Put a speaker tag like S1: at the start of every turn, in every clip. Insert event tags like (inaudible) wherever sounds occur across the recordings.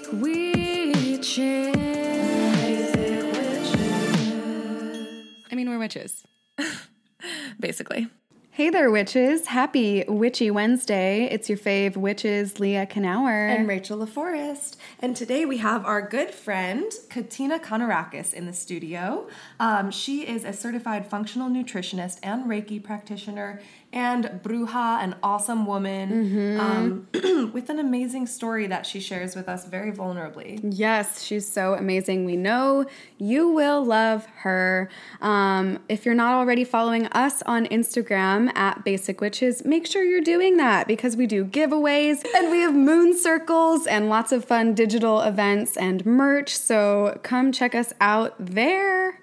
S1: Basic witches. I mean, we're witches. (laughs)
S2: Basically.
S3: Hey there, witches. Happy Witchy Wednesday. It's your fave witches, Leah Knauer.
S2: And Rachel LaForest. And today we have our good friend, Katina Konarakis, in the studio. Um, she is a certified functional nutritionist and Reiki practitioner and Bruja, an awesome woman um, (clears throat) with an amazing story that she shares with us very vulnerably.
S3: Yes, she's so amazing. We know you will love her. Um, if you're not already following us on Instagram at Basic Witches, make sure you're doing that because we do giveaways and we have moon circles and lots of fun digital events and merch. So come check us out there.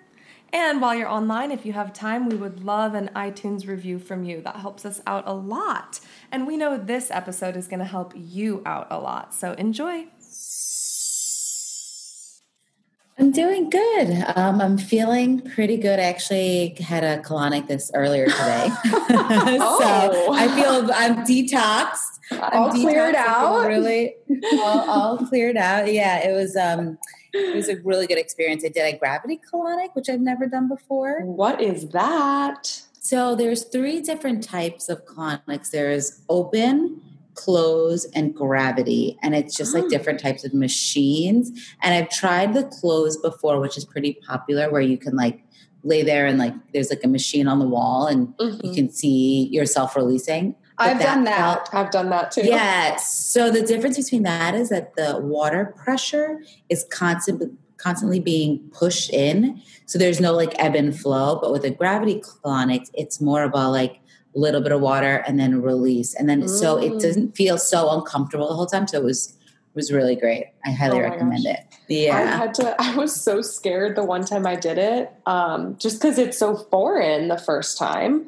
S2: And while you're online, if you have time, we would love an iTunes review from you. That helps us out a lot. And we know this episode is going to help you out a lot. So enjoy.
S4: I'm doing good. Um, I'm feeling pretty good. I actually had a colonic this earlier today. (laughs) (laughs) so I feel I'm detoxed. I'm
S3: All cleared
S4: detoxed. Feel
S3: out?
S4: Really, all, all cleared out. Yeah, it was. Um, it was a really good experience. I did a gravity colonic, which I've never done before.
S2: What is that?
S4: So there's three different types of colonics. There's open, close, and gravity, and it's just like ah. different types of machines. And I've tried the close before, which is pretty popular, where you can like lay there and like there's like a machine on the wall, and you mm-hmm. can see yourself releasing.
S3: I've done that.
S4: felt-
S2: I've done that too.
S4: Yes. So the difference between that is that the water pressure is constant, constantly being pushed in. So there's no like ebb and flow. But with a gravity colonics, it's more about like a little bit of water and then release. And then so it
S2: Mm.
S4: doesn't feel so uncomfortable the whole time. So it was was really great. I highly
S2: Oh
S4: recommend
S2: gosh.
S4: it.
S5: I had to. I was so scared the one time I did it, um, just because it's so foreign the first time,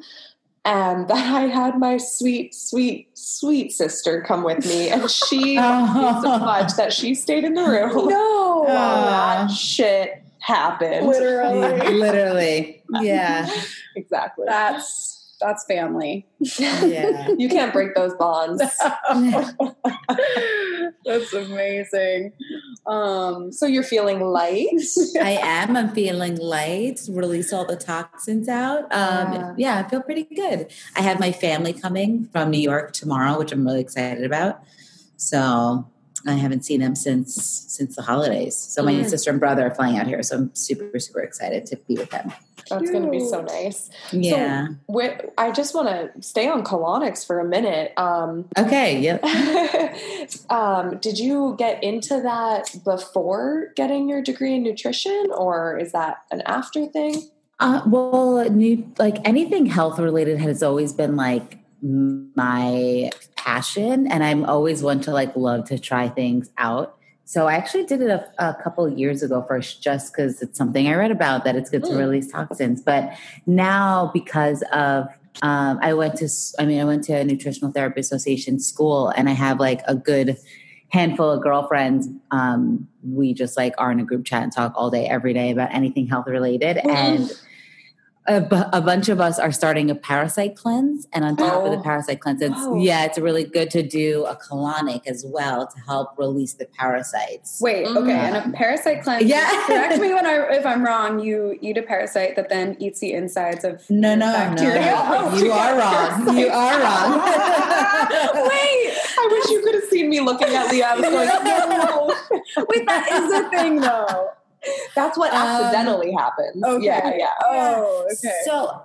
S5: and (laughs) that I had my sweet, sweet, sweet sister come with me, and she was so much that she stayed in the room. (laughs)
S4: No.
S5: while that ah. shit happened.
S3: Literally.
S4: Literally. (laughs) Yeah.
S5: exactly.
S3: That's that's family.
S4: Yeah. (laughs)
S5: you can't break those bonds. (laughs)
S3: That's amazing. Um,
S5: so you're feeling light. (laughs)
S4: I am. I'm feeling light, release all the toxins out. Um,
S5: Yeah.
S4: yeah, I feel pretty good. I have my family coming from New York tomorrow, which I'm really excited about. So I haven't seen them since since the holidays. So my
S5: Mm.
S4: sister and brother are flying out here, so I'm super super excited to be with them.
S5: That's going to be so nice.
S4: Yeah.
S5: Wh- I just want to stay on colonics for a minute. Um,
S4: okay. Yep. (laughs)
S5: um, did you get into that before getting your degree in nutrition, or is that an after thing?
S4: Uh, well, new like anything health related has always been like my passion, and I'm always one to like love to try things out. So I actually did it a, a couple of years ago first, just because it's something I read about that it's good to
S5: Mm.
S4: release toxins. But now because of um, I went to I mean I went to a nutritional therapy association school, and I have like a good handful of girlfriends. Um, we just like are in a group chat and talk all day, every day about anything health related. And a, bunch of us are starting a parasite cleanse. And on top of the
S5: Oh.
S4: parasite cleanse, it's,
S5: Wow.
S4: yeah, it's really good to do a colonic as well to help release the parasites.
S3: wait, okay, and a um, parasite cleanse.
S4: Yeah.
S3: correct me (laughs) when I if I'm wrong. You eat a parasite that then eats the insides of
S4: No, no,
S3: bacteria.
S4: no. You are (laughs) wrong. You are wrong. (laughs)
S5: Wait, I wish you could have seen me looking at Leah. I was going, no.
S3: Wait, that is a thing though.
S5: That's what
S4: Um,
S5: accidentally happens.
S3: Okay.
S5: Yeah, yeah.
S3: Oh, okay.
S4: So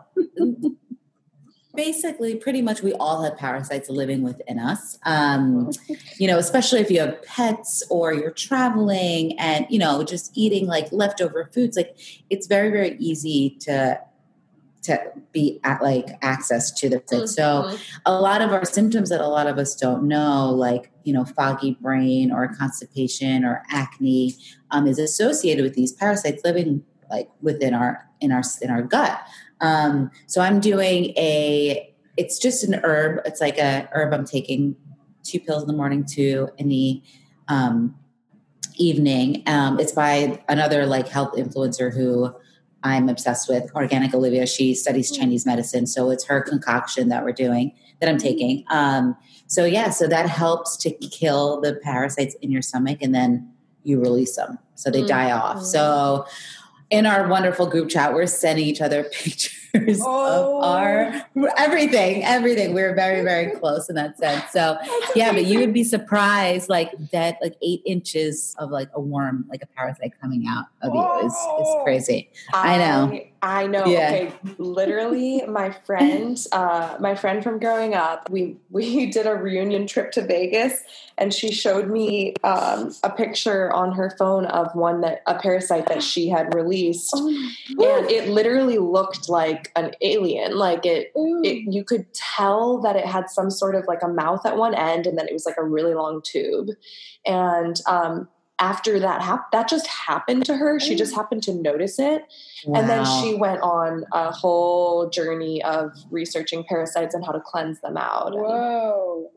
S4: basically, pretty much we all have parasites living within us. Um, (laughs) you know, especially if you have pets or you're traveling and, you know, just eating like leftover foods, like it's very, very easy to to be at like access to the food. So
S5: Mhm.
S4: a lot of our symptoms that a lot of us don't know, like you know, foggy brain or constipation or acne, um, is associated with these parasites living like within our in our in our gut. Um, so I'm doing a. It's just an herb. It's like a herb I'm taking two pills in the morning, two in the um, evening. Um, it's by another like health influencer who I'm obsessed with, Organic Olivia. She studies Chinese medicine, so it's her concoction that we're doing that I'm taking. Um, so yeah, so that helps to kill the parasites in your stomach, and then you release them, so they
S5: Mm.
S4: die off. So in our wonderful group chat, we're sending each other (laughs) pictures
S3: Oh.
S4: of our everything, everything. We're very, very close in that sense. So yeah, but you would be surprised, like that, like eight inches of like a worm, like a parasite coming out of you is is crazy. I know.
S5: I, I know.
S4: Yeah.
S5: Okay, literally, my friend, uh, my friend from growing up, we we did a reunion trip to Vegas, and she showed me um, a picture on her phone of one that a parasite that she had released, and it literally looked like an alien. Like it, it, you could tell that it had some sort of like a mouth at one end, and then it was like a really long tube, and um, after that hap- that just happened to her. She just happened to notice it. And then she went on a whole journey of researching parasites and how to cleanse them out. And
S3: Whoa.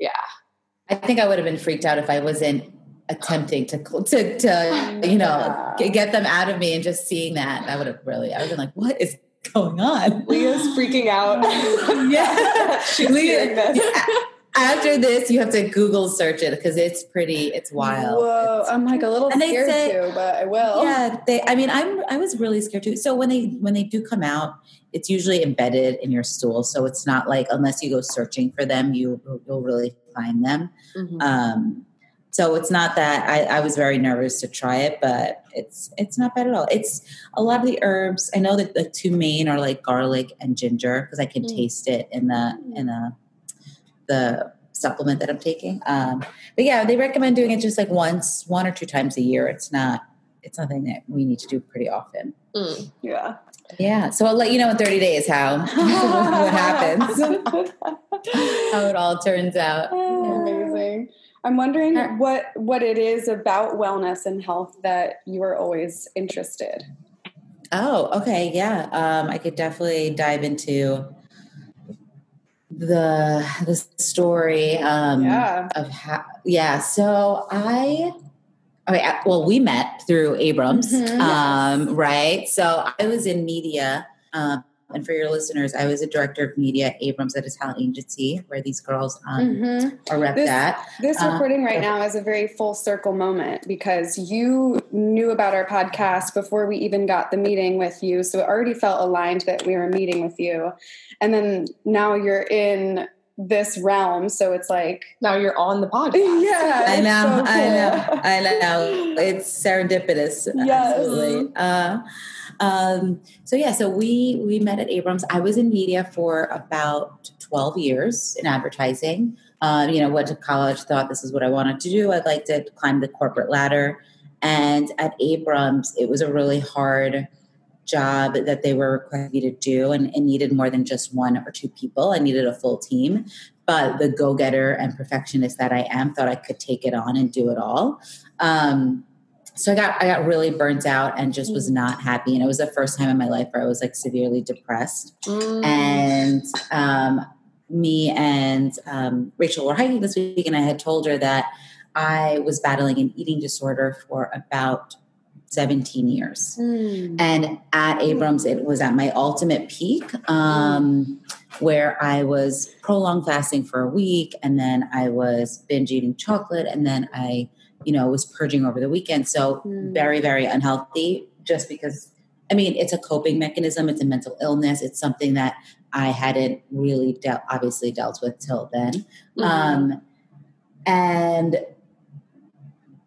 S4: I think I would have been freaked out if I wasn't attempting to to, to you know g- get them out of me and just seeing that. I would have really. I would have been like, "What is going on?"
S5: Leah's freaking out. (laughs)
S4: Yeah. (laughs)
S5: She's
S4: Leah-
S5: this.
S4: After this, you have to Google search it because it's pretty. It's wild.
S3: Whoa.
S4: It's-
S3: I'm like a little scared
S4: say-
S3: too, but I will.
S4: yeah, they. I mean, I'm. I was really scared too. So when they when they do come out, it's usually embedded in your stool. So it's not like unless you go searching for them, you you'll really find them.
S5: Mhm.
S4: Um, so it's not that I, I was very nervous to try it, but it's it's not bad at all. It's a lot of the herbs. I know that the two main are like garlic and ginger because I can
S5: Mm.
S4: taste it in the in the the supplement that I'm taking. Um, but yeah, they recommend doing it just like once, one or two times a year. It's not it's nothing that we need to do pretty often.
S5: Mm.
S3: Yeah.
S4: Yeah. So I'll let you know in 30 days how (laughs) what happens, (laughs) how it all turns out.
S3: Amazing. (laughs) I'm wondering
S4: Uh,
S3: what what it is about wellness and health that you are always interested.
S4: Oh, okay, yeah. Um, I could definitely dive into the the story um,
S3: Yeah.
S4: of how. Yeah, so I. Okay, uh, well, we met through Abrams,
S3: Mhm.
S4: um, right? So I was in media, um, and for your listeners, I was a director of media at Abrams at a talent agency where these girls um,
S3: Mhm.
S4: are repped
S3: This-
S4: at.
S3: This
S4: Uh,
S3: recording right now is a very full circle moment because you knew about our podcast before we even got the meeting with you. So it already felt aligned that we were meeting with you. And then now you're in this realm. So it's like,
S5: now you're on the podcast. (laughs)
S3: yeah.
S4: I know,
S3: so
S4: I know, I know. It's serendipitous.
S3: Yes.
S4: Absolutely. Uh, um, so yeah, so we we met at Abrams. I was in media for about twelve years in advertising. Um, you know, went to college, thought this is what I wanted to do. I'd like to climb the corporate ladder. And at Abrams, it was a really hard job that they were requiring me to do and it needed more than just one or two people. I needed a full team. But the go-getter and perfectionist that I am thought I could take it on and do it all. Um, so I got I got really burnt out and just was not happy. And it was the first time in my life where I was like severely depressed.
S5: Mm.
S4: And um, me and um, Rachel were hiking this week, and I had told her that I was battling an eating disorder for about 17 years.
S3: Mm.
S4: And at Abrams, it was at my ultimate peak, um, where I was prolonged fasting for a week, and then I was binge eating chocolate, and then I, you know, was purging over the weekend. So
S3: Mm.
S4: very, very unhealthy. Just because, I mean, it's a coping mechanism. It's a mental illness. It's something that I hadn't really dealt, obviously dealt with till then.
S5: Mhm.
S4: Um, and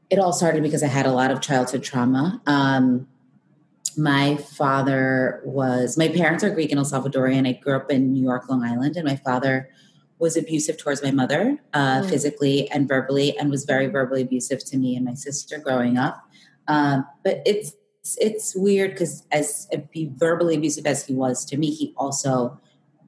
S4: it all started because I had a lot of childhood trauma. Um, my father was, my parents are Greek and El Salvadorian. I grew up in New York, Long Island, and my father was abusive towards my mother, uh,
S5: Mm.
S4: physically and verbally, and was very verbally abusive to me and my sister growing up. Um, but it's it's weird because as be verbally abusive as he was to me, he also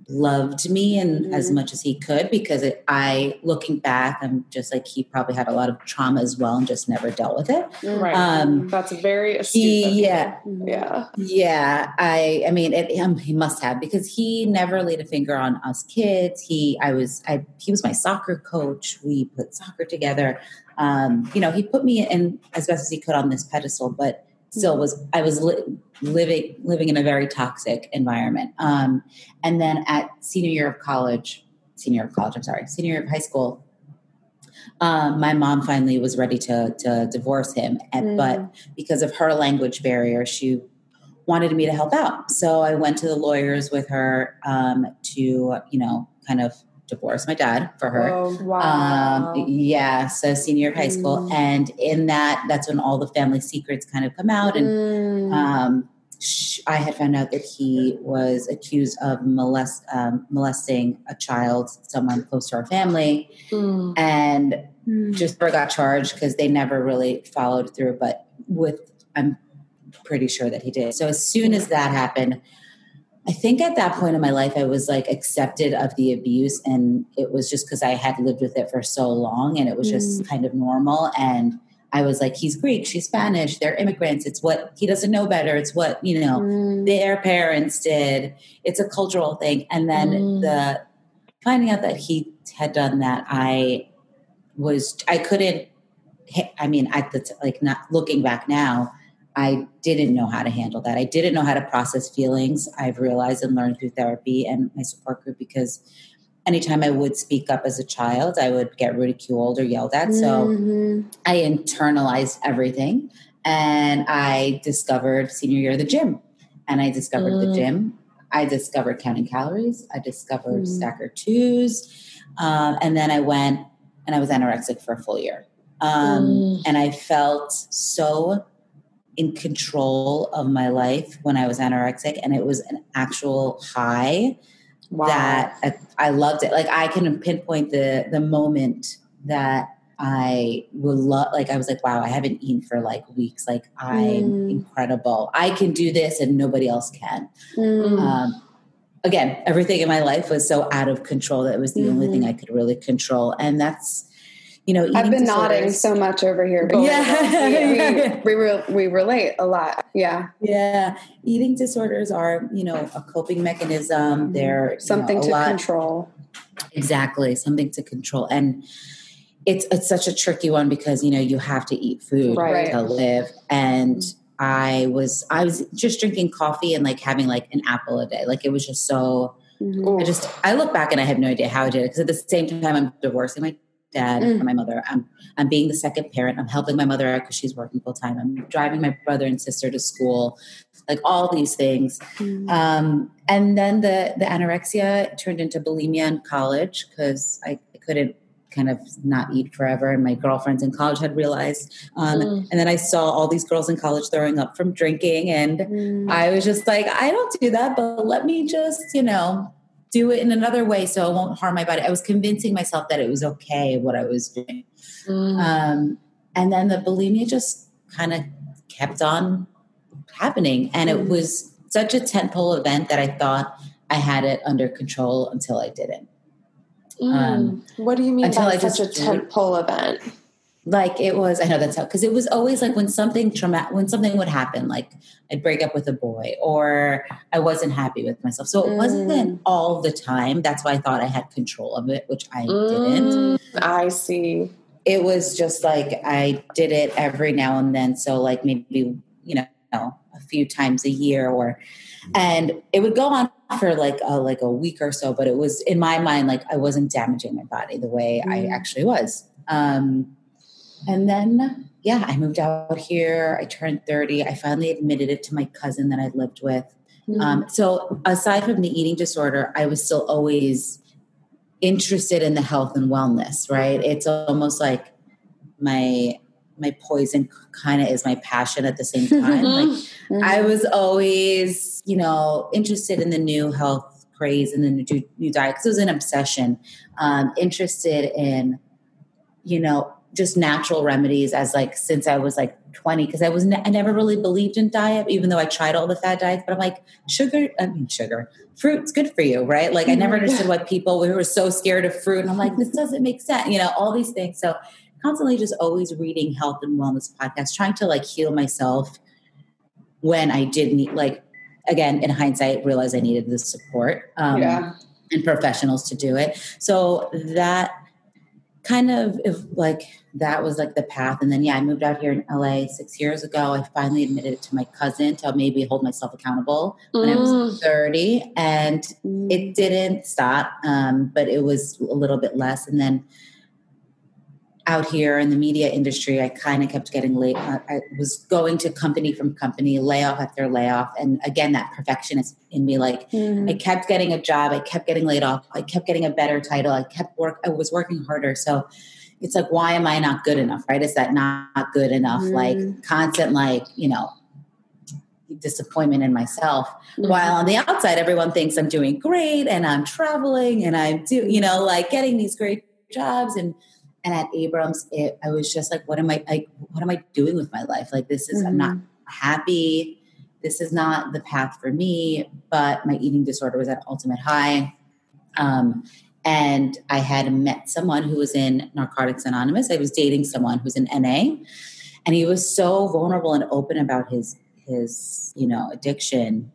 S4: loved me and as
S3: Mhm.
S4: much as he could because it, I, looking back, I'm just like he probably had a lot of trauma as well and just never dealt with it.
S5: Right.
S4: Um,
S5: That's very astute.
S4: he, yeah,
S5: Yeah.
S4: yeah, I I mean it, um, he must have because he never laid a finger on us kids. He I was I he was my soccer coach. We put soccer together. Um, you know, he put me in as best as he could on this pedestal, but still was I was li- living living in a very toxic environment. Um, and then at senior year of college, senior year of college, I'm sorry, senior year of high school, um, my mom finally was ready to to divorce him, and,
S3: Mm.
S4: but because of her language barrier, she wanted me to help out. So I went to the lawyers with her um, to you know kind of divorce my dad for her.
S3: Whoa.
S5: Wow.
S4: Um, yeah, so senior of high school,
S3: Mm.
S4: and in that, that's when all the family secrets kind of come out, and
S3: Mm.
S4: um, sh- I had found out that he was accused of molest um, molesting a child, someone close to our family,
S5: Mm.
S4: and
S3: Mm.
S4: just never got charged because they never really followed through. But with, I'm pretty sure that he did. So as soon as that happened, I think at that point in my life, I was like accepted of the abuse, and it was just because I had lived with it for so long, and it was just kind of normal. And I was like, he's Greek, she's Spanish, they're immigrants. It's what he doesn't know better. It's what you know
S3: Mm.
S4: their parents did. It's a cultural thing. And then
S5: Mm.
S4: the finding out that he had done that, I was I couldn't. I mean, at the t- like not looking back now, I didn't know how to handle that. I didn't know how to process feelings. I've realized and learned through therapy and my support group because anytime I would speak up as a child, I would get ridiculed or yelled at. So
S3: Mhm.
S4: I internalized everything and I discovered senior year the gym. And I discovered the
S5: Mm.
S4: gym. I discovered counting calories. I discovered
S3: Mm.
S4: stacker twos. Um, and then I went and I was anorexic for a full year. Um,
S5: Mm.
S4: And I felt so in control of my life when I was anorexic. And it was an actual high
S5: Wow.
S4: that I, I loved it. Like I can pinpoint the the moment that I would love. Like I was like, wow, I haven't eaten for like weeks. Like I'm
S3: Mm.
S4: incredible. I can do this, and nobody else can.
S3: Mm.
S4: Um, again, everything in my life was so out of control that it was the only
S3: Mhm.
S4: thing I could really control, and that's you know.
S3: I've been nodding so much over here.
S4: Yeah. (laughs)
S3: we, we, re- we relate a lot. Yeah.
S4: Yeah, eating disorders are you know a coping mechanism. They're you know,
S3: Something
S4: a
S3: to
S4: lot-
S3: control.
S4: Exactly, something to control. And it's it's such a tricky one because you know you have to eat food
S5: Right.
S4: to live. And I was I was just drinking coffee and like having like an apple a day. Like it was just so
S3: Mhm.
S4: I just I look back and I have no idea how I did it because at the same time I'm divorcing my dad
S3: Mm.
S4: my mother. I'm I'm being the second parent. I'm helping my mother out because she's working full time. I'm driving my brother and sister to school. Like all these things.
S3: Mm.
S4: Um, and then the the anorexia turned into bulimia in college because I, I couldn't kind of not eat forever, and my girlfriends in college had realized. Um,
S5: Mm.
S4: And then I saw all these girls in college throwing up from drinking, and
S3: Mm.
S4: I was just like, I don't do that, but let me just you know do it in another way so it won't harm my body. I was convincing myself that it was okay what I was doing.
S5: Mm.
S4: Um, and then the bulimia just kind of kept on happening. And it
S3: Mhm.
S4: was such a tentpole event that I thought I had it under control until I didn't. um,
S5: Mm. what do you mean
S4: until
S5: by
S4: I
S5: such a
S4: just-
S5: tentpole event?
S4: Like it was, I know that's how, because it was always like when something traumatic, when something would happen, like I'd break up with a boy or I wasn't happy with myself. So it
S3: Mm.
S4: wasn't all the time. That's why I thought I had control of it, which I didn't.
S5: Mm, I see.
S4: it was just like I did it every now and then. So like maybe you know a few times a year, or and it would go on for like a like a week or so. But it was in my mind like I wasn't damaging my body the way I
S3: Mm.
S4: actually was. Um, and then yeah, I moved out here. I turned thirty. I finally admitted it to my cousin that I lived with.
S3: Mm.
S4: Um, so aside from the eating disorder, I was still always interested in the health and wellness, right? It's almost like my my poison kind of is my passion at the same (laughs) time. like
S3: Mhm.
S4: I was always, you know, interested in the new health craze and the new, new diet because it was an obsession. Um, interested in, you know, just natural remedies as like since I was like 20 because I was ne- I never really believed in diet even though I tried all the fad diets but I'm like sugar I mean sugar fruit's good for you right like I never understood why people were so scared of fruit and I'm like this doesn't make sense you know all these things so constantly just always reading health and wellness podcasts trying to like heal myself when I did need like again in hindsight realized I needed the support um,
S3: yeah.
S4: and professionals to do it. So that kind of if like that was like the path. And then yeah, I moved out here in LA six years ago. I finally admitted it to my cousin to maybe hold myself accountable when I
S5: Mm.
S4: was 30. And
S3: Mm.
S4: it didn't stop, um, but it was a little bit less. And then out here in the media industry, I kind of kept getting late. I was going to company from company, layoff after layoff. And again, that perfectionist in me, like mm-hmm. I kept getting a job, I kept getting laid off, I kept getting a better title, I kept work, I was working harder. So it's like, why am I not good enough? Right? Is that not good enough? Mm-hmm. Like constant, like, you know, disappointment in myself. Mm-hmm. While on the outside, everyone thinks I'm doing great and I'm traveling and I'm do, you know, like getting these great jobs and and at Abrams, it, I was just like, what am I like? What am I doing with my life? Like, this is mm-hmm. I'm not mm-hmm. happy. This is not the path for me. But my eating disorder was at ultimate high. Um, and I had met someone who was in Narcotics Anonymous. I was dating someone who's in NA, and he was so vulnerable and open about his his you know addiction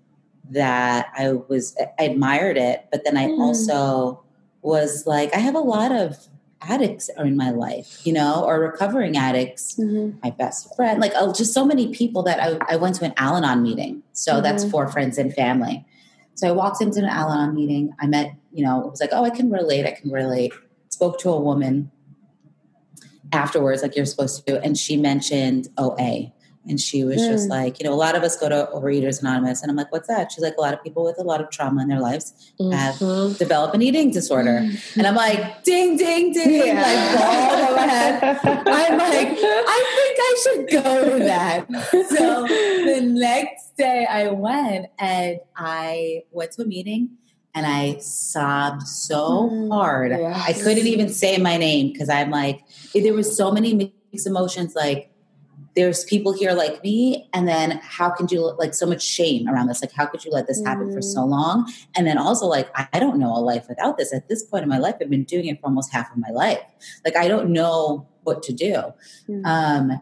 S4: that I was I admired it. But then I mm. also was like, I have a lot of addicts are in my life, you know, or recovering addicts, mm-hmm. my best friend, like oh, just so many people that I, I went to an Al Anon meeting. So mm-hmm. that's for friends and family. So I walked into an Al Anon meeting. I met, you know, it was like, oh, I can relate. I can relate. Spoke to a woman afterwards, like you're supposed to, and she mentioned OA. And she was mm. just like, you know, a lot of us go to Overeaters Anonymous. And I'm like, what's that? She's like, a lot of people with a lot of trauma in their lives mm-hmm. have developed an eating disorder. Mm-hmm. And I'm like, ding, ding, ding. Yeah. Like, my head. I'm like, I think I should go to that. So the next day I went and I went to a meeting and I sobbed so mm, hard. Yes. I couldn't even say my name because I'm like, there was so many mixed emotions like, there's people here like me and then how can you like so much shame around this like how could you let this happen mm. for so mm. long and then also like i don't know a life without this at this point in my life i've been doing it for almost half of my life like i don't know what to do mm. um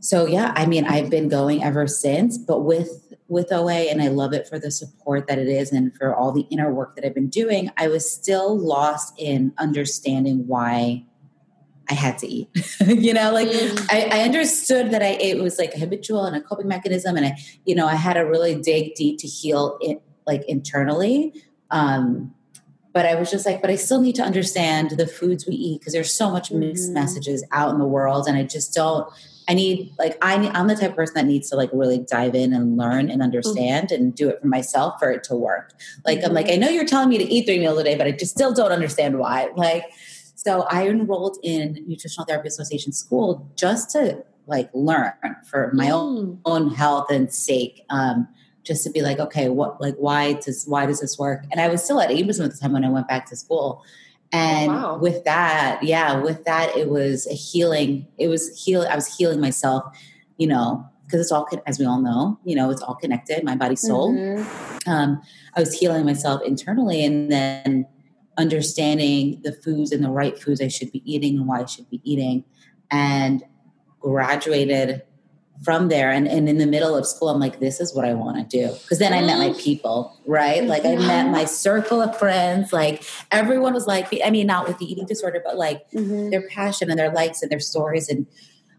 S4: so yeah i mean i've been going ever since but with with oa and i love it for the support that it is and for all the inner work that i've been doing i was still lost in understanding why I had to eat. (laughs) you know, like mm. I, I, understood that I it was like habitual and a coping mechanism, and I, you know, I had to really dig deep to heal it like internally. Um, but I was just like, but I still need to understand the foods we eat because there's so much mixed mm. messages out in the world, and I just don't. I need like I need, I'm the type of person that needs to like really dive in and learn and understand mm. and do it for myself for it to work. Like mm-hmm. I'm like I know you're telling me to eat three meals a day, but I just still don't understand why. Like so I enrolled in Nutritional Therapy Association school just to like learn for my own own health and sake. Um, just to be like, okay, what like why does why does this work? And I was still at Abramson at the time when I went back to school. And oh, wow. with that, yeah, with that, it was a healing. It was heal. I was healing myself, you know, because it's all, as we all know, you know, it's all connected, my body, soul. Mm-hmm. Um, I was healing myself internally, and then understanding the foods and the right foods I should be eating and why I should be eating, and graduated from there. And, and in the middle of school, I'm like, this is what I want to do. Because then I met my people, right? Like I met my circle of friends. Like everyone was like, I mean, not with the eating disorder, but like mm-hmm. their passion and their likes and their stories and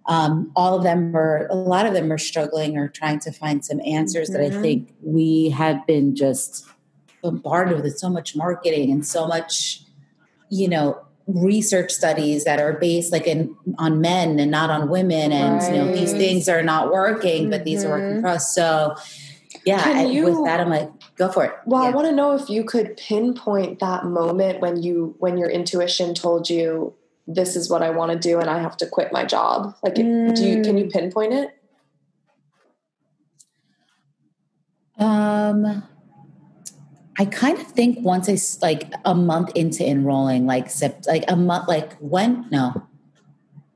S4: um, all of them were a lot of them are struggling or trying to find some answers mm-hmm. that I mm-hmm. think we have been just bombarded with so much marketing and so much, you know, research studies that are based like in on men and not on women and right. you know these things are not working but mm-hmm. these are working mm-hmm. for us so yeah you, with that i'm like go for it
S5: well
S4: yeah.
S5: i want to know if you could pinpoint that moment when you when your intuition told you this is what i want to do and i have to quit my job like mm. do you can you mm. pinpoint it
S4: um I kind of think once I like a month into enrolling, like like a month, like when no,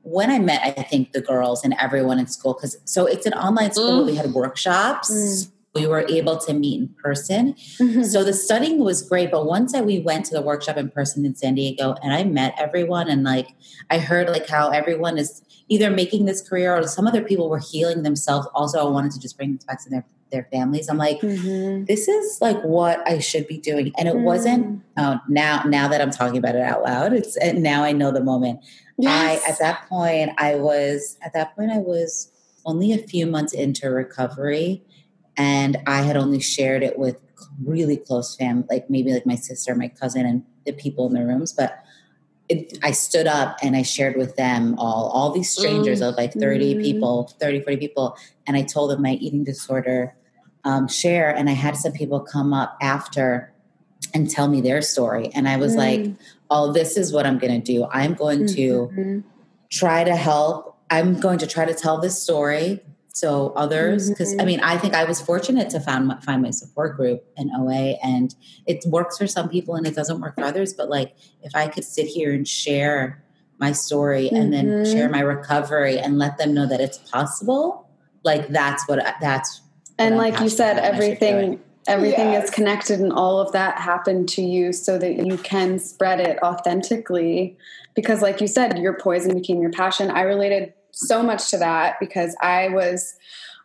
S4: when I met, I think the girls and everyone in school because so it's an online school. Mm. We had workshops. Mm. We were able to meet in person. Mm-hmm. So the studying was great. But once I, we went to the workshop in person in San Diego and I met everyone and like I heard like how everyone is either making this career or some other people were healing themselves. Also, I wanted to just bring this back to their their families. I'm like, mm-hmm. this is like what I should be doing. And it mm. wasn't oh now now that I'm talking about it out loud, it's and now I know the moment. Yes. I at that point I was at that point I was only a few months into recovery and I had only shared it with really close family, like maybe like my sister, my cousin, and the people in the rooms. But it, I stood up and I shared with them all, all these strangers of like 30
S3: Mm.
S4: people, 30, 40 people. And I told them my eating disorder um, share. And I had some people come up after and tell me their story. And I was like, oh, this is what I'm going to do. I'm going to
S3: Mhm.
S4: try to help. I'm going to try to tell this story so others, because I mm-hmm. mean, I think I was fortunate to find my, find my support group in OA, and it works for some people and it doesn't work for others. But like, if I could sit here and share my story and then share mm-hmm. my recovery and let them know that it's possible, like that's what I, that's
S3: and
S4: what
S3: like you said
S4: passionate about and I should do
S3: everything everything
S5: Yes.
S3: is connected and all of that happened to you so that you can spread it authentically because like you said your poison became your passion i related so much to that because i was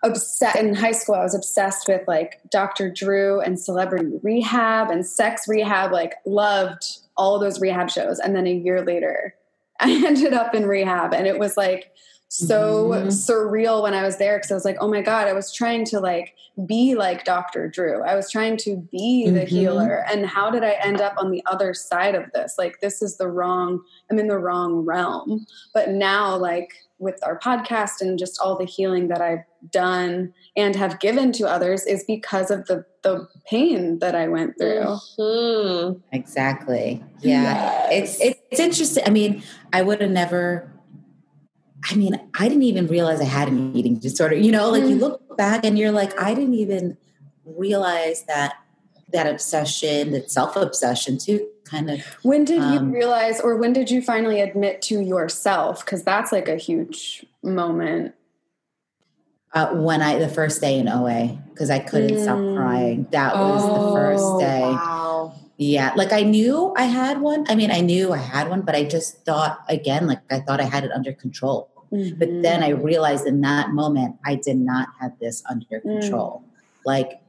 S3: obsessed in high school i was obsessed with like dr drew and celebrity rehab and sex rehab like loved all those rehab shows and then a year later (laughs) i ended up in rehab and it was like so
S4: Mhm.
S3: surreal when I was there because I was like, oh my God, I was trying to like be like Dr. Drew. I was trying to be the
S4: Mhm.
S3: healer. And how did I end up on the other side of this? Like, this is the wrong, I'm in the wrong realm. But now, like, with our podcast and just all the healing that I've done and have given to others is because of the the pain that I went through.
S5: Mhm.
S4: exactly yeah.
S5: Yes.
S4: it's it's interesting. I mean, I would have never. I mean, I didn't even realize I had an eating disorder. You know, like you
S3: Mm.
S4: look back and you're like, I didn't even realize that that obsession, that self obsession, too, kind of.
S3: When did
S4: Um,
S3: you realize, or when did you finally admit to yourself? Because that's like a huge moment.
S4: Uh, when I the first day in OA because I couldn't stop
S3: Mm.
S4: crying. That was the first
S5: Oh,
S4: day.
S5: Wow.
S4: Yeah, like I knew I had one. I mean, I knew I had one, but I just thought again, like I thought I had it under control. But
S3: Mhm.
S4: then I realized in that moment, I did not have this under
S3: Mm.
S4: control. Like,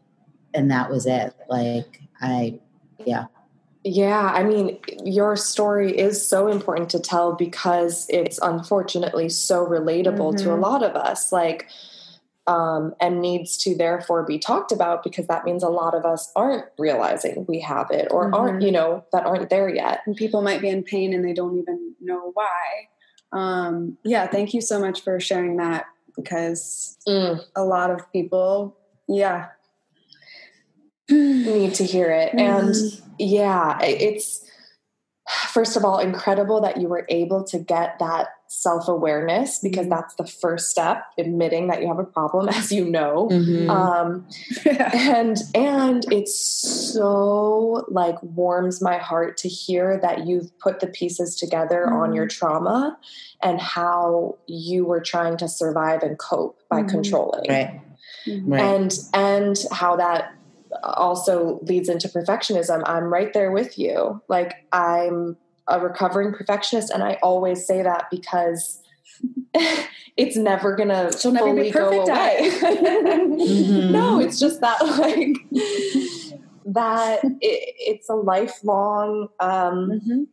S4: and that was it. Like, I, yeah.
S5: Yeah, I mean, your story is so important to tell because it's unfortunately so relatable to a
S3: Mhm.
S5: lot of us. Like, um, and needs to therefore be talked about because that means a lot of us aren't realizing we have it or aren't,
S3: Mhm.
S5: you know, that aren't there yet.
S3: and people might be in pain and they don't even know why. Um, yeah, thank you so much for sharing that because
S5: Mm,
S3: a lot of people, yeah.
S5: Need to hear it. And
S3: Mhm.
S5: yeah, it's first of all incredible that you were able to get that self awareness because
S3: Mhm.
S5: that's the first step, admitting that you have a problem, (laughs) as you know.
S4: Mhm.
S5: Um, (laughs) and and it's so like warms my heart to hear that you've put the pieces together on your trauma and how you were trying to survive and cope by
S3: Mhm.
S5: controlling
S4: right. Right.
S5: and and how that also leads into perfectionism i'm right there with you like i'm a recovering perfectionist and i always say that because (laughs) it's never gonna
S3: She'll never
S5: fully
S3: be perfect
S5: go
S3: at
S5: away (laughs)
S4: Mhm.
S5: no it's just that like that it, it's a lifelong um
S3: Mhm.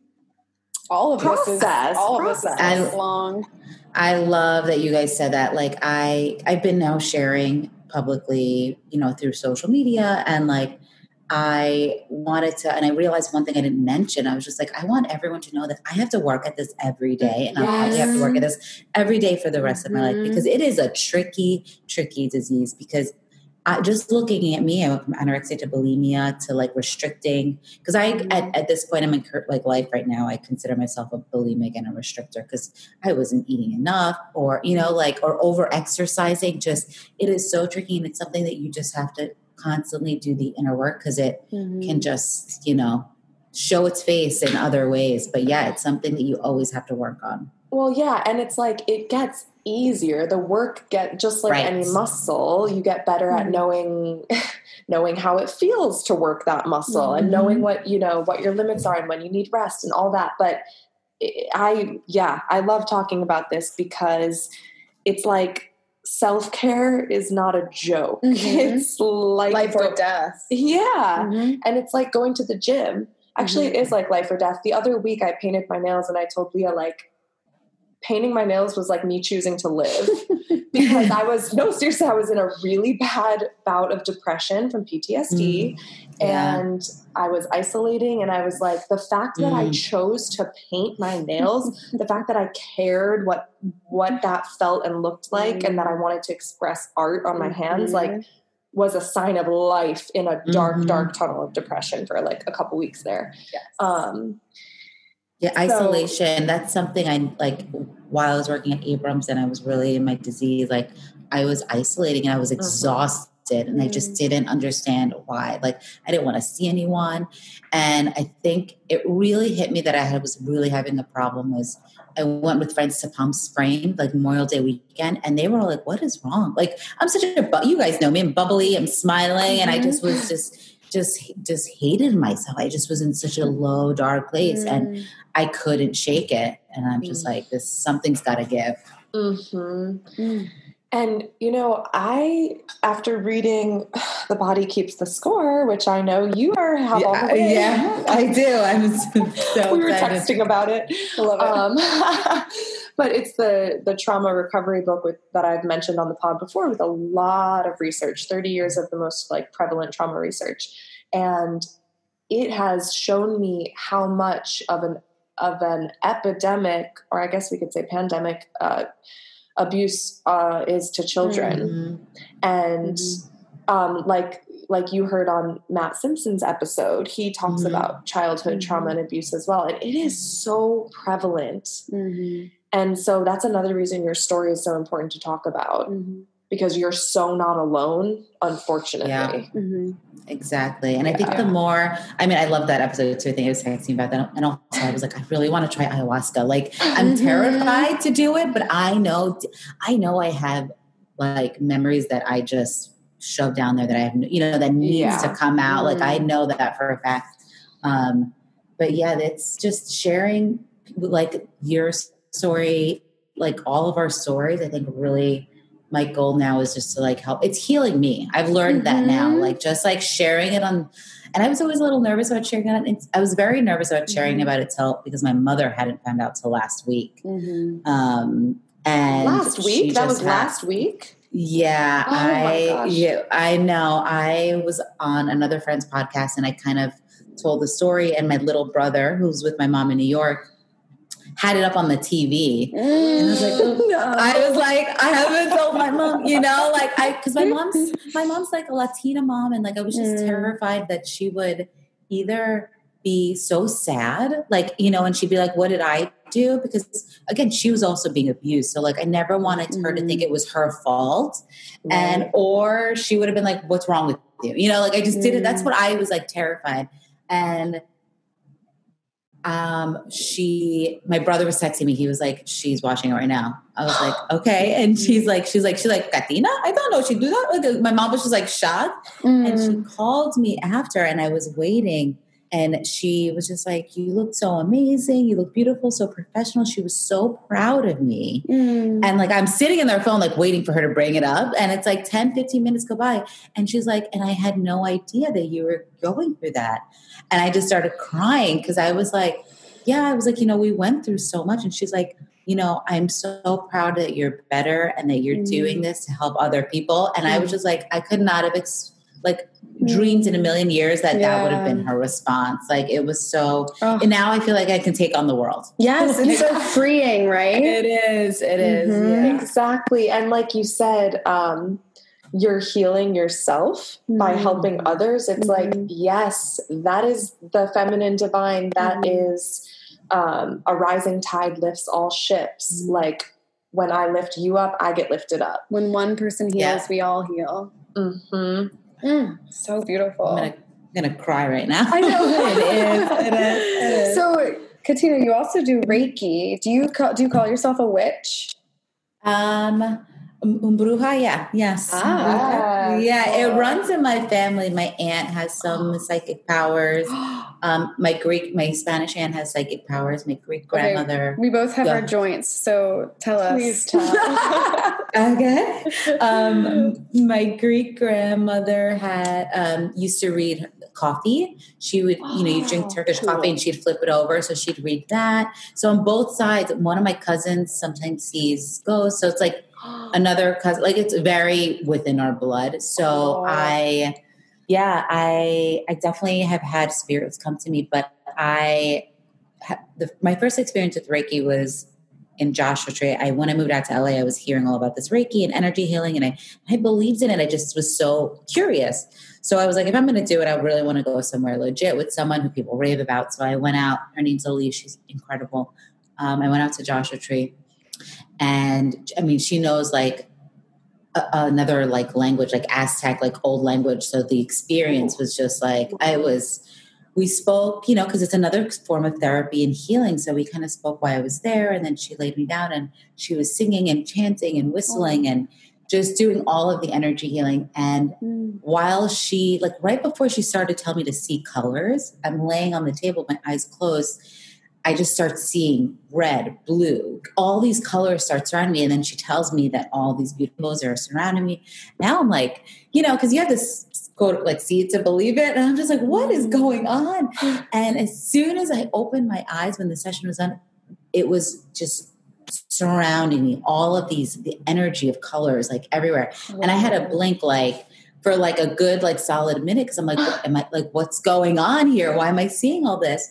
S3: All of this
S5: Process,
S3: is all of us is
S5: process.
S3: long.
S4: I love that you guys said that. Like I, I've been now sharing publicly, you know, through social media, and like I wanted to, and I realized one thing I didn't mention. I was just like, I want everyone to know that I have to work at this every day, and I probably have to work at this every day for the rest of my life because mm-hmm. it is a tricky, tricky disease. Because I, just looking at me, I went from anorexia to bulimia to like restricting. Because I, at, at this point, I'm in like life right now. I consider myself a bulimic and a restrictor because I wasn't eating enough, or you know, like or over exercising. Just it is so tricky, and it's something that you just have to constantly do the inner work because it
S3: Mm-hmm.
S4: can just you know show its face in other ways. But yeah, it's something that you always have to work on.
S5: Well, yeah, and it's like it gets easier. The work get just like
S4: Right.
S5: any muscle, you get better at
S3: Mhm.
S5: knowing (laughs) knowing how it feels to work that muscle and
S3: Mhm.
S5: knowing what, you know, what your limits are and when you need rest and all that. But I yeah, I love talking about this because it's like self-care is not a joke. (laughs)
S3: Mhm.
S5: It's like
S3: Life or death.
S5: Yeah.
S3: Mhm.
S5: And it's like going to the gym. Actually, it is like life or death. The other week, I painted my nails, and I told Leah like painting my nails was like me choosing to live (laughs) because I was no seriously, I was in a really bad bout of depression from PTSD,
S4: Yeah.
S5: and I was isolating. And I was like, the fact that I
S4: Mm.
S5: chose to paint my nails, (laughs) the fact that I cared what what that felt and looked like, and that I wanted to express art on my hands, like was a sign of life in a dark,
S4: Mhm.
S5: dark tunnel of depression for like a couple weeks there. Um,
S4: Yeah,
S5: So-
S4: isolation. that's something I like while I was working at Abrams and I was really in my disease, like I was isolating and I was
S5: Mm-hmm.
S4: exhausted and I just didn't understand why. Like I didn't want to see anyone. And I think it really hit me that I had, was really having a problem was I went with friends to Palm Springs, like Memorial Day weekend, and they were all like, "What is wrong?" Like I'm such a, bu- you guys know me, I'm bubbly, I'm smiling, and I just was just, just, just hated myself. I just was in such a low, dark place, and I couldn't shake it. And I'm just like, this something's got to give.
S5: mhm.
S3: Mm.
S5: And you know, I after reading (sighs) "The Body Keeps the Score," which I know you are have all the way.
S4: I do. I'm (laughs) so
S5: we were
S4: excited.
S5: texting about it.
S3: I love it.
S5: Um, (laughs) but it's the the trauma recovery book with, that I've mentioned on the pod before, with a lot of research, thirty years of the most like prevalent trauma research, and it has shown me how much of an of an epidemic, or I guess we could say pandemic, uh, abuse uh, is to children,
S4: Mhm.
S5: and um, like like you heard on Matt Simpson's episode, he talks
S4: Mhm.
S5: about childhood trauma and abuse as well, and it is so prevalent. And so that's another reason your story is so important to talk about
S3: Mhm.
S5: because you're so not alone, unfortunately.
S4: Yeah.
S3: Mhm.
S4: Exactly. And I think the more, I mean, I love that episode too. I think I was texting about that. And also, I was like, I really want to try ayahuasca. Like, I'm
S3: Mhm.
S4: terrified to do it, but I know, I know I have like memories that I just shove down there that I have, you know, that needs
S5: Yeah.
S4: to come out. Like, I know that for a fact. Um, but yeah, it's just sharing like your story, like all of our stories. I think really my goal now is just to like help. It's healing me. I've learned that now.
S3: Mhm.
S4: Like just like sharing it on. And I was always a little nervous about sharing it. I was very nervous about sharing
S3: Mhm.
S4: about it till because my mother hadn't found out till last week.
S3: Mhm.
S4: Um, and
S5: Last week? That was
S4: had-
S5: last week?
S4: yeah,
S5: Oh
S4: I yeah, I know. I was on another friend's podcast and I kind of told the story and my little brother who's with my mom in New York had it up on the TV. And I was like, oh, I was like, I haven't told my mom, you know, like I because my mom's my mom's like a Latina mom, and like I was just
S3: Mm.
S4: terrified that she would either be so sad, like, you know, and she'd be like, What did I do? Because again, she was also being abused. So like I never wanted her to think it was her fault. And or she would have been like, What's wrong with you? You know, like I just did it. That's
S3: Mm.
S4: what I was like terrified. And um she my brother was texting me. He was like she's watching it right now. I was like (gasps) okay. And she's like she's like she's like katina? I don't know. She do that? Like my mom was just like shocked. And
S3: Mm.
S4: she called me after and i was waiting and she was just like you look so amazing. You look beautiful so professional. She was so proud of me.
S3: Mm.
S4: and like i'm sitting in their phone like waiting for her to bring it up. And it's like 10 15 minutes go by. And she's like and i had no idea that you were going through that. And i just started crying because i was like yeah i was like you know we went through so much. And she's like you know i'm so proud that you're better and that you're
S3: Mm.
S4: doing this to help other people. And i was
S3: Mm.
S4: just like i could not have ex- like dreamed in a million years that that would have been her response like it was so
S3: Oh.
S4: and now i feel like i can take on the world
S3: Yes, (laughs) it's so freeing, right?
S4: It is. It is.
S3: Mhm.
S5: Exactly. And like you said, um, you're healing yourself by
S3: Mhm.
S5: helping others. It's like,
S3: Mhm.
S5: yes, that is the feminine divine. That
S3: Mhm.
S5: is um, a rising tide lifts all ships.
S3: Mhm.
S5: Like when I lift you up, I get lifted up.
S3: When one person heals,
S4: Yeah.
S3: we all heal.
S5: hmm
S3: Mm, so beautiful.
S4: I'm gonna, I'm gonna cry right now.
S3: I know. (laughs)
S4: it is. It is. It is.
S3: So, Katina, you also do Reiki. Do you call, do you call yourself a witch?
S4: Um, um, bruja, yeah, yes.
S3: Ah.
S4: yeah, it runs in my family. My aunt has some (gasps) psychic powers. Um, my Greek, my Spanish aunt has psychic powers. My Greek grandmother.
S3: We both have
S4: Yeah.
S3: our joints, so tell us.
S5: Please tell. (laughs)
S4: okay. Um, my Greek grandmother had um, used to read coffee. She would, you know, you drink (gasps) Turkish
S5: cool.
S4: coffee and she'd flip it over, so she'd read that. So on both sides, one of my cousins sometimes sees ghosts. So it's like another cousin like it's very within our blood. So
S5: Oh.
S4: i yeah i i definitely have had spirits come to me but i the, my first experience with reiki was in joshua tree. I when i moved out to la i was hearing all about this reiki and energy healing and i i believed in it. I just was so curious. So i was like if i'm going to do it i really want to go somewhere legit with someone who people rave about. So i went out her name's elise she's incredible. Um, i went out to joshua tree and i mean she knows like a- another like language like aztec like old language. So the experience was just like i was we spoke you know because it's another form of therapy and healing. So we kind of spoke while i was there and then she laid me down and she was singing and chanting and whistling and just doing all of the energy healing. And
S3: Mm.
S4: while she like right before she started to tell me to see colors i'm laying on the table my eyes closed i just start seeing red blue all these colors start surrounding me. And then she tells me that all these beautiful are surrounding me. Now i'm like you know because you have to s- go like see it to believe it. And i'm just like what is going on? (sighs) And as soon as i opened my eyes when the session was done it was just surrounding me. All of these the energy of colors like everywhere. And I had a blink like for like a good like solid minute because I'm like, (gasps) am I like what's going on here? Why am I seeing all this?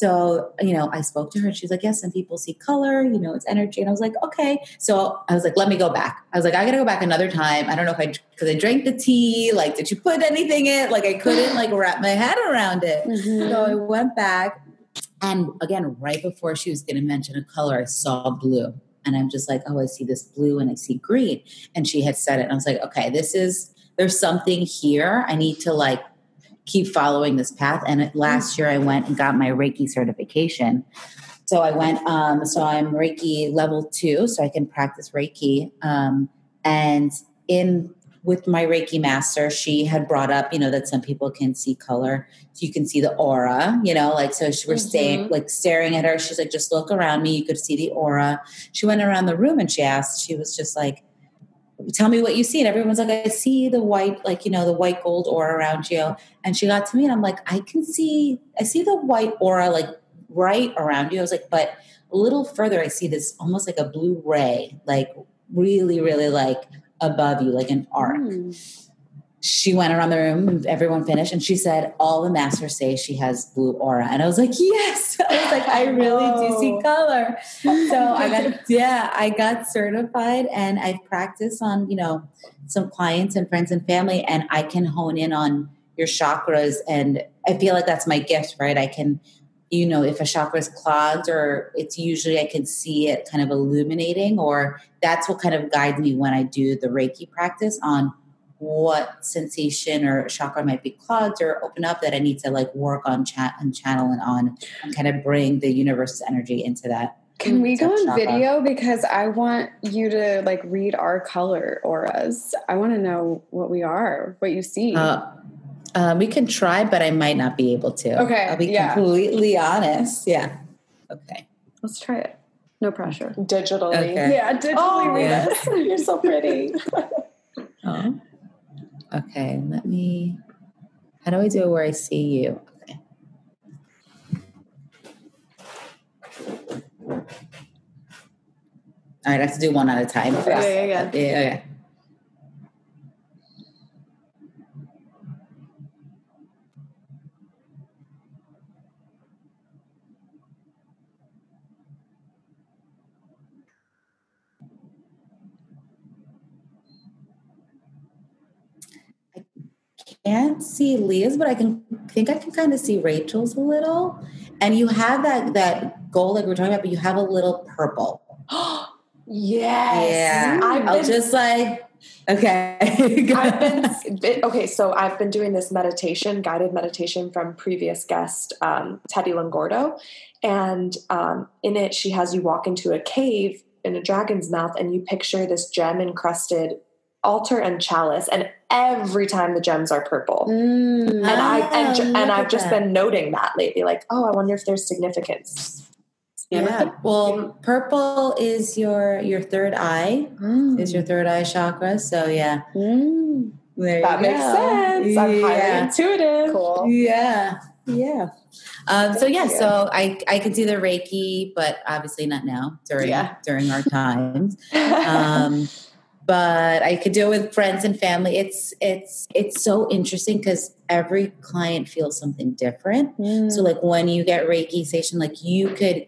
S4: So you know, I spoke to her. and She's like, yes, some people see color. You know, it's energy. And I was like, okay. So I was like, let me go back. I was like, I gotta go back another time. I don't know if I because I drank the tea. Like, did you put anything in? Like, I couldn't like wrap my head around it.
S3: Mhm.
S4: So I went back, and again, right before she was going to mention a color, I saw blue. And I'm just like, oh, I see this blue and I see green. And she had said it. And I was like, okay, this is, there's something here. I need to like keep following this path. And last year I went and got my Reiki certification. So I went, um, so I'm Reiki level two, so I can practice Reiki. Um, and in with my Reiki master, she had brought up, you know, that some people can see color. So you can see the aura, you know, like so she, we're staying like staring at her. She's like, just look around me. You could see the aura. She went around the room and she asked, she was just like, tell me what you see. And everyone's like, I see the white, like, you know, the white gold aura around you. And she got to me and I'm like, I can see, I see the white aura like right around you. I was like, but a little further, I see this almost like a blue ray, like really, really like above you, like an arc.
S3: Mm.
S4: She went around the room, everyone finished, and she said, All the masters say she has blue aura. And I was like, Yes. (laughs) I was like, I (laughs) really do see color. So I got, (laughs) yeah, I got certified and I practice on, you know, some clients and friends and family, and I can hone in on your chakras. And I feel like that's my gift, right? I can, you know, if a chakra is clogged or it's usually I can see it kind of illuminating, or that's what kind of guides me when I do the Reiki practice on what sensation or chakra might be clogged or open up that I need to like work on chat and channel and on and kind of bring the universe's energy into that.
S3: Can we go on
S4: chakra.
S3: video because I want you to like read our color auras. I want to know what we are, what you see.
S4: Uh, um, we can try, but I might not be able to.
S3: Okay,
S4: I'll be
S3: yeah.
S4: completely honest. Yeah. Okay.
S3: Let's try it. No pressure.
S5: digitally.
S4: Okay.
S3: Yeah, digitally
S5: Oh,
S3: read
S4: yeah.
S3: us.
S5: You're so pretty. (laughs)
S4: Oh. Okay. Let me. How do I do it where I see you? Okay. All right, I have to do one at a time. first.
S3: Yeah, yeah, yeah.
S4: Yeah, okay. Can't see Leah's, but I can think I can kind of see Rachel's a little. And you have that that gold like we're talking about, but you have a little purple. (gasps)
S5: yes.
S4: Yeah.
S5: I've
S4: I'll
S5: been,
S4: just like okay. (laughs)
S5: I've been okay. So I've been doing this meditation, guided meditation from previous guest um, Teddy Longordo, and um, in it she has you walk into a cave in a dragon's mouth, and you picture this gem encrusted altar and chalice, and every time the gems are purple.
S3: Mm.
S5: and i and,
S4: and,
S5: and i've just
S4: that.
S5: been noting that lately, like, oh, I wonder if there's significance.
S4: yeah. Well, purple is your your third eye.
S3: Mm.
S4: Is your third eye chakra. So yeah.
S3: Mm.
S4: There
S5: That
S4: you
S5: makes
S4: go.
S5: sense. I'm highly intuitive.
S3: Cool.
S4: Yeah. Yeah. Um, so yeah,
S5: you.
S4: so I I can see the Reiki, but obviously not now during
S5: Yeah.
S4: during our times. (laughs) Um, but I could do it with friends and family. It's it's it's so interesting because every client feels something different.
S3: Mm.
S4: So like when you get Reiki station, like you could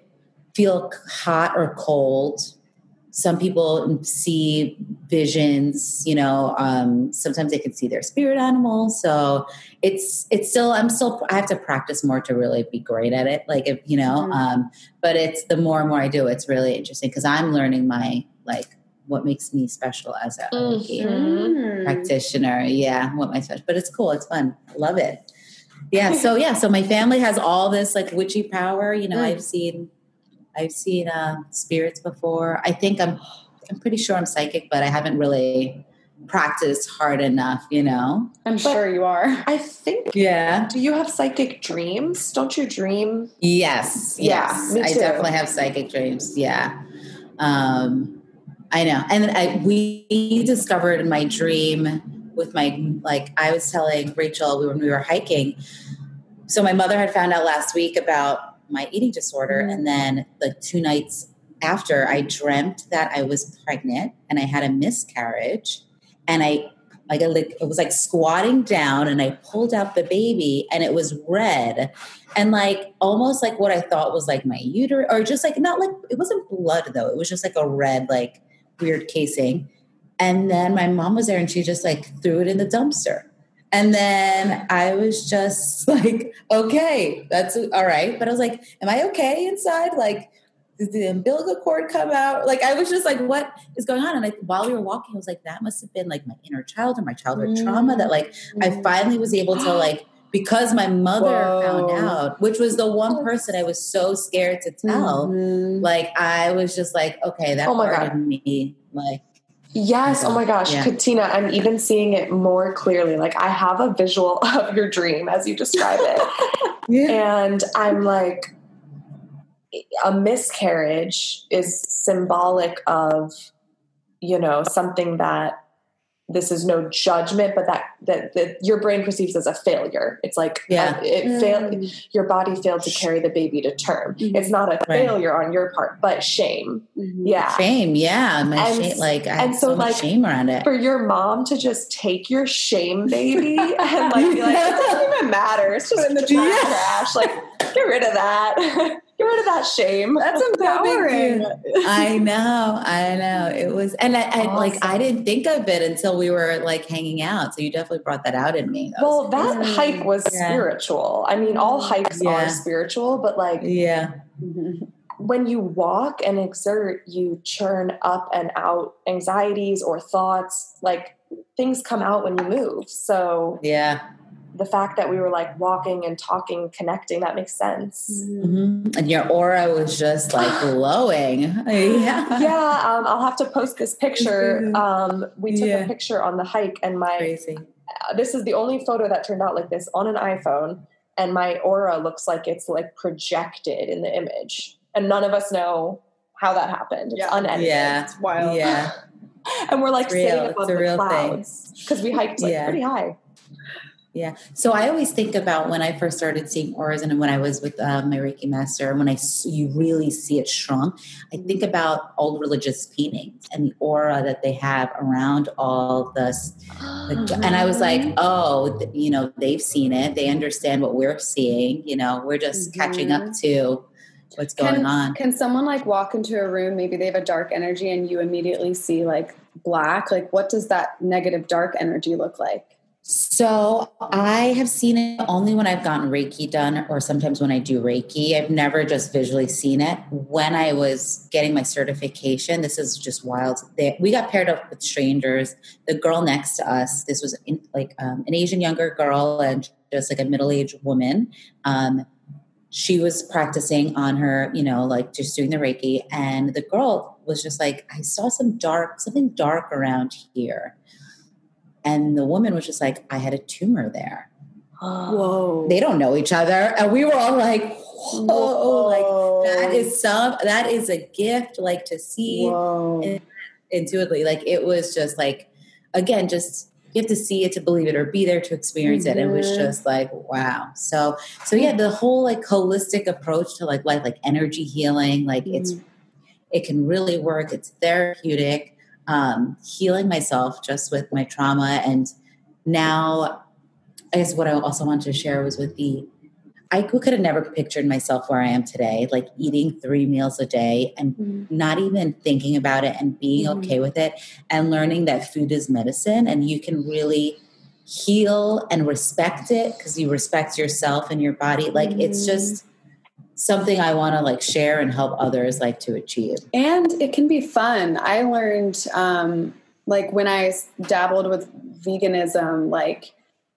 S4: feel hot or cold. Some people see visions, you know, um, sometimes they can see their spirit animal. So it's it's still I'm still I have to practice more to really be great at it. Like if you know,
S3: Mhm.
S4: um, but it's the more and more I do, it's really interesting because I'm learning my like what makes me special as a Reiki
S3: Mm.
S4: practitioner. Yeah, what my special, but it's cool. It's fun. I love it. Yeah. So yeah. So my family has all this like witchy power. You know,
S3: Mm.
S4: I've seen, I've seen uh, spirits before. I think I'm, I'm pretty sure I'm psychic, but I haven't really practiced hard enough. You know.
S3: I'm sure you are.
S5: I think.
S4: Yeah.
S5: Do you have psychic dreams? Don't you dream?
S4: Yes.
S5: Yeah,
S4: Yes.
S5: me
S4: I definitely have psychic dreams. Yeah. Um, I know. And I, we discovered in my dream with my, like, I was telling Rachel when we were hiking. So my mother had found out last week about my eating disorder. Mm-hmm. And then the two nights after, I dreamt that I was pregnant and I had a miscarriage. And I, like, I like, it was like squatting down and I pulled out the baby and it was red and like almost like what I thought was like my uterus, or just like not like it wasn't blood though. It was just like a red, like weird casing. And then my mom was there and she just like threw it in the dumpster. And then I was just (laughs) like, okay, that's all right. But I was like, am I okay inside? Like, did the umbilical cord come out? Like, I was just like, what is going on? And like, while we were walking, I was like, that must have been like my inner child or my childhood trauma that like I mm. finally was able to (gasps) like because my mother found out, which was the one person I was so scared to tell.
S3: Mhm.
S4: Like I was just like, okay, that
S5: Oh my
S4: part
S5: God.
S4: me, like
S5: Yes. Oh my gosh,
S4: Yeah.
S5: Katina, I'm even seeing it more clearly. Like I have a visual (laughs) of your dream as you describe it. (laughs)
S4: yeah,
S5: and I'm like, a miscarriage is symbolic of, you know, something that this is no judgment, but that that, that your brain perceives as a failure. It's like
S4: Yeah.
S5: uh, it failed.
S3: Mm.
S5: Your body failed to carry the baby to term.
S3: Mhm.
S5: It's not a
S4: Right.
S5: failure on your part, but shame.
S3: Mhm.
S5: Yeah.
S4: shame, yeah, my
S5: And-
S4: shame, like I
S5: and
S4: had
S5: so,
S4: so, much
S5: like,
S4: shame around it.
S5: for your mom to just take your shame baby (laughs) and like be like, it doesn't even matter. It's just (laughs) in the trash. Like, get rid of that. (laughs) get rid of that shame.
S3: That's empowering.
S4: I know, I know. It was, and I, I like I didn't think of it until we were like hanging out. So you definitely brought that out in me. That
S5: Well, that
S3: Mm.
S5: hike was
S4: Yeah.
S5: spiritual. I mean, all hikes
S4: Yeah.
S5: are spiritual, but like
S4: yeah, (laughs)
S5: when you walk and exert, you churn up and out anxieties or thoughts. Like things come out when you move. So
S4: yeah.
S5: The fact that we were like walking and talking, connecting, that makes sense.
S4: Mhm. And your aura was just like (gasps) glowing. (laughs) Yeah,
S5: yeah, um, I'll have to post this picture. Um, we took
S4: Yeah.
S5: a picture on the hike, and my
S4: crazy.
S5: this is the only photo that turned out like this on an iPhone, and my aura looks like it's like projected in the image, and none of us know how that happened. It's
S3: Yeah.
S5: unedited.
S4: Yeah,
S3: It's wild.
S4: yeah. (laughs)
S5: and we're like
S4: It's
S5: sitting
S4: It's
S5: above
S4: a
S5: the
S4: real
S5: clouds because we hiked like
S4: Yeah.
S5: pretty high.
S4: Yeah. So I always think about when I first started seeing auras and when I was with uh, my Reiki master, and when I you really see it strong, I think mm-hmm. about old religious paintings and the aura that they have around all this. the- (gasps) and I was like, mm-hmm. oh, you know, they've seen it. They understand what we're seeing. You know, we're just catching up mm-hmm. to what's going
S3: Can-
S4: on.
S3: Can someone like walk into a room, maybe they have a dark energy and you immediately see like black? Like what does that negative dark energy look like?
S4: So I have seen it only when I've gotten Reiki done, or sometimes when I do Reiki. I've never just visually seen it. When I was getting my certification, this is just wild. They, we got paired up with strangers. The girl next to us, this was in, like um, an Asian younger girl and just like a middle aged woman. Um, she was practicing on her, you know, like just doing the Reiki, and the girl was just like, I saw some dark, something dark around here. And the woman was just like, I had a tumor there.
S3: Whoa.
S4: They don't know each other. And we were all like, whoa, like that is some, that is a gift, like to see intuitively. Like it was just like, again, just you have to see it to believe it or be there to experience it. It was
S3: Mhm.
S4: just like, wow. So, so yeah, the whole like holistic approach to like life, like energy healing, like it's, it can really work. It's therapeutic. Um, healing myself just with my trauma. And now, I guess what I also wanted to share was with the I could have never pictured myself where I am today, like eating three meals a day and mm-hmm. not even thinking about it and being mm-hmm. okay with it and learning that food is medicine and you can really heal and respect it because you respect yourself and your body. Like mm-hmm. it's just something I want to like share and help others like to achieve.
S3: And it can be fun. I learned um like when I dabbled with veganism, like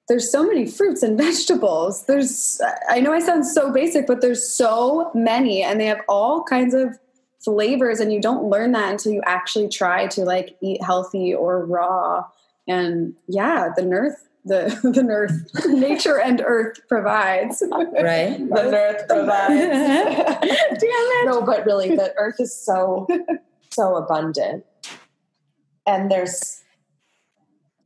S3: there's so many fruits and (laughs) vegetables. There's, I know I sound so basic, but there's so many and they have all kinds of flavors and you don't learn that until you actually try to like eat healthy or raw. And yeah, the nerf, the, (laughs) the nerf, nature and earth provides.
S4: Right. (laughs)
S5: the earth provides. (laughs) Damn it. No, but really the earth is so, so abundant. And there's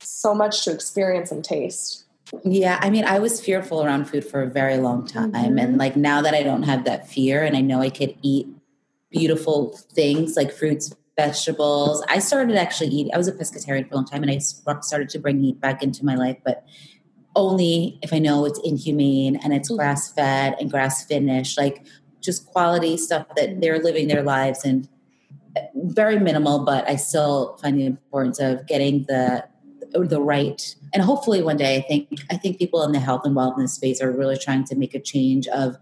S5: so much to experience and taste.
S4: Yeah, I mean, I was fearful around food for a very long time. Mm-hmm. And like now that I don't have that fear and I know I could eat beautiful things like fruits, vegetables, I started actually eating, I was a pescatarian for a long time and I started to bring meat back into my life, but only if I know it's inhumane and it's mm-hmm. grass fed and grass finished, like just quality stuff that they're living their lives and uh, very minimal, but I still find the importance of getting the the right and hopefully one day i think i think people in the health and wellness space are really trying to make a change of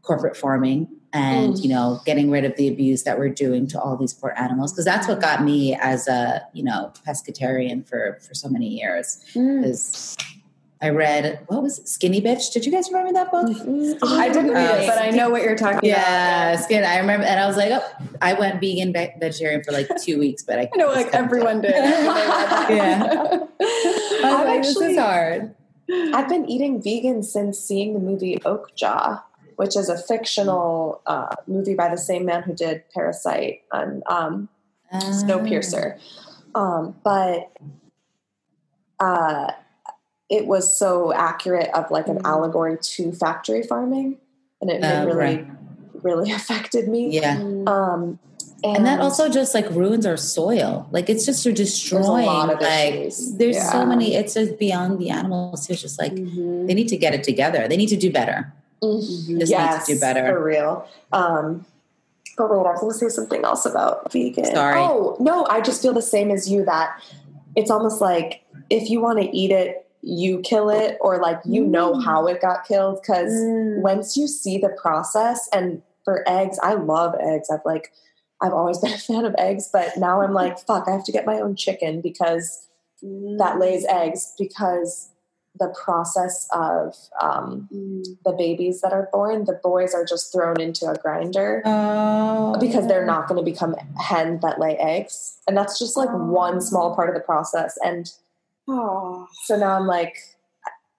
S4: corporate farming and mm. you know getting rid of the abuse that we're doing to all these poor animals because that's what got me as a you know pescatarian for for so many years because mm. I read what was it? Skinny Bitch. Did you guys remember that book?
S3: Mm-hmm. I didn't read uh, it, but I know what you're talking
S4: yeah,
S3: about.
S4: Yeah, Skin. I remember, and I was like, oh, I went vegan vegetarian for like two weeks, but I, (laughs)
S3: I know like everyone did. (laughs)
S4: yeah, I've like, actually, this is hard.
S5: I've been eating vegan since seeing the movie Okja, which is a fictional uh, movie by the same man who did Parasite and um, um. Snowpiercer. Um, but uh, it was so accurate of like an mm-hmm. allegory to factory farming and it, uh, really right. really (laughs) affected me
S4: yeah um and, and, that also just like ruins our soil like it's just destroying like issues. there's yeah. so many it's just beyond the animals it's just like mm-hmm. they need to get it together they need to do better
S5: mm-hmm. just yes, need to do better for real um but wait, I was going to say something else about vegan.
S4: Sorry.
S5: Oh, no, I just feel the same as you that it's almost like if you want to eat it you kill it or like you know mm. how it got killed because mm. once you see the process and for eggs i love eggs i've like i've always (laughs) been a fan of eggs but now i'm like fuck i have to get my own chicken because that lays eggs because the process of um, mm. the babies that are born the boys are just thrown into a grinder oh. because they're not going to become hens that lay eggs and that's just like oh. one small part of the process and Oh, so now I'm like,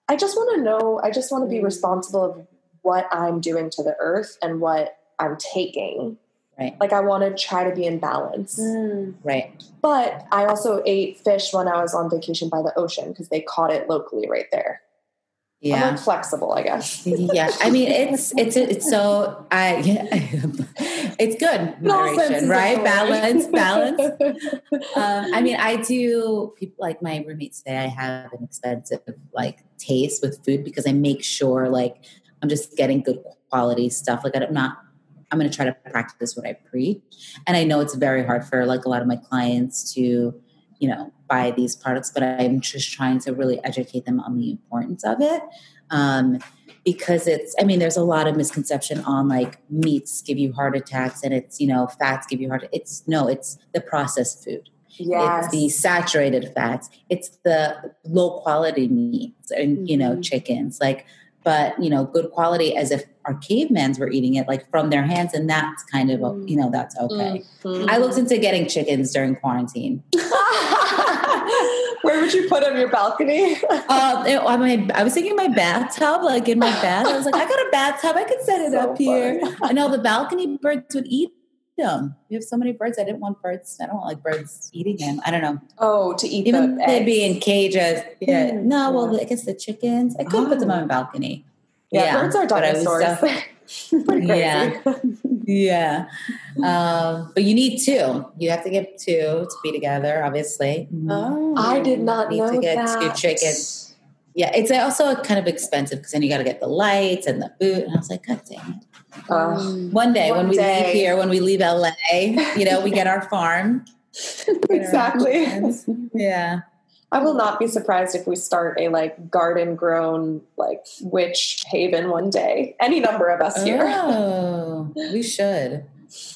S5: I just want to know, I just want to be mm. responsible of what I'm doing to the earth and what I'm taking.
S4: Right.
S5: Like I want to try to be in balance.
S4: Mm. Right.
S5: But I also ate fish when I was on vacation by the ocean because they caught it locally right there yeah. I'm like flexible, I guess.
S4: yeah, I mean it's it's it's so I yeah, (laughs) it's good moderation, right? Balance, balance. (laughs) um, I mean, I do. People like my roommates say I have an expensive like taste with food because I make sure like I'm just getting good quality stuff. Like I'm not. I'm going to try to practice what I preach, and I know it's very hard for like a lot of my clients to you know buy these products but i'm just trying to really educate them on the importance of it um, because it's i mean there's a lot of misconception on like meats give you heart attacks and it's you know fats give you heart it's no it's the processed food
S5: yes.
S4: it's the saturated fats it's the low quality meats and mm-hmm. you know mm-hmm. chickens like but you know good quality as if our cavemans were eating it like from their hands and that's kind of mm. you know that's okay. Mm-hmm. i looked into getting chickens during quarantine. (laughs)
S5: Where would you put them your balcony? (laughs)
S4: Um, I, mean, I was thinking my bathtub like in my bath i was like i got a bathtub. I could set it (laughs) so up fun. here i know the balcony birds would eat them. We have so many birds. I didn't want birds. I don't want like birds eating them. I don't know.
S5: Oh, to eat
S4: even
S5: the
S4: they'd be in cages. Yeah. Mm, no, well, I guess the chickens. I could oh. put them on a balcony.
S5: Yeah, yeah, birds are dinosaurs. (laughs) (laughs) Pretty crazy.
S4: Yeah. Yeah. Um, but you need two. You have to get two to be together, obviously.
S3: Oh.
S5: I did not
S4: Need
S5: know
S4: to get
S5: that.
S4: two chickens. Yeah, it's also kind of expensive because then you got to get the lights and the boot. And I was like, God damn it.
S5: Ugh. Mm.
S4: One day
S5: One
S4: when we
S5: day.
S4: leave here, when we leave LA, you know, we get our farm. (laughs)
S5: exactly.
S4: Yeah.
S5: I will not be surprised if we start a like garden grown like witch haven one day. Any number of us here.
S4: Oh, we should.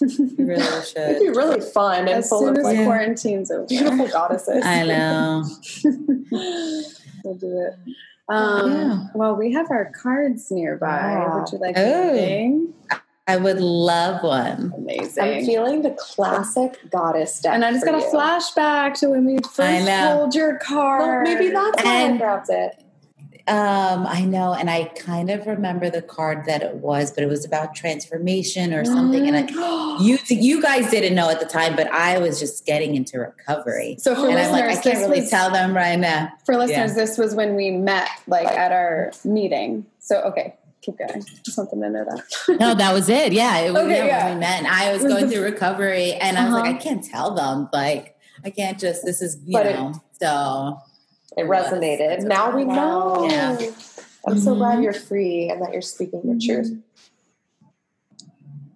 S4: We really (laughs)
S5: It'd be really fun and
S3: As
S5: full
S3: soon
S5: of
S3: as
S5: like
S3: quarantine's over,
S5: beautiful goddesses.
S4: I know. (laughs)
S3: we'll do it. Um,
S4: Yeah.
S3: Well, we have our cards nearby.
S5: Yeah.
S3: Would you like
S4: Oh.
S3: anything?
S4: I would love one.
S3: Amazing.
S5: I'm feeling the classic goddess deck.
S3: and I just
S5: for
S3: got a flashback to when we first
S4: I
S3: pulled your
S5: Well,
S3: card.
S5: maybe that's why I
S4: And-
S5: grabbed it.
S4: Um, I know, and I kind of remember the card that it was, but it was about transformation or something. And I, (gasps) you you guys didn't know at the time, but I was just getting into recovery.
S3: So for
S4: and I'm like, I can't really
S3: was-
S4: tell them right now.
S3: For listeners,
S4: Yeah.
S3: this was when we met, like at our meeting. So okay, keep going. Just something to know that.
S4: No, that was it. Yeah, it was
S3: Okay,
S4: yeah,
S3: yeah.
S4: when we met, I was going through recovery, and I was
S3: Uh-huh.
S4: like, I can't tell them. Like, I can't just. This is you
S5: But it-
S4: know. so
S5: It resonated. Now we know.
S4: Yeah.
S5: I'm so
S4: Mhm.
S5: glad you're free and that you're speaking your truth.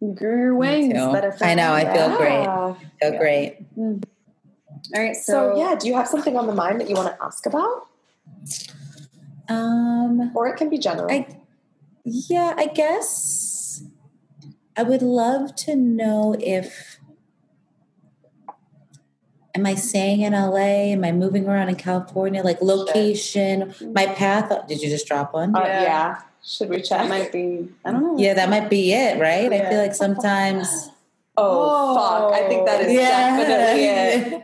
S3: You grew your wings.
S4: I know, I feel great.
S5: Yeah.
S4: so great.
S3: All right,
S5: So,
S3: so,
S5: yeah, do you have something on the mind that you want to ask about?
S4: Um,
S5: Or it can be general.
S4: I yeah, I guess I would love to know if am I staying in LA? Am I moving around in California? Like location, my path. Did you just drop one?
S5: Uh,
S3: Yeah.
S5: yeah. Should we check?
S3: that might be. I don't know.
S4: Yeah, that might be it, right? I feel like sometimes. (laughs)
S5: oh, fuck. I think that is definitely it.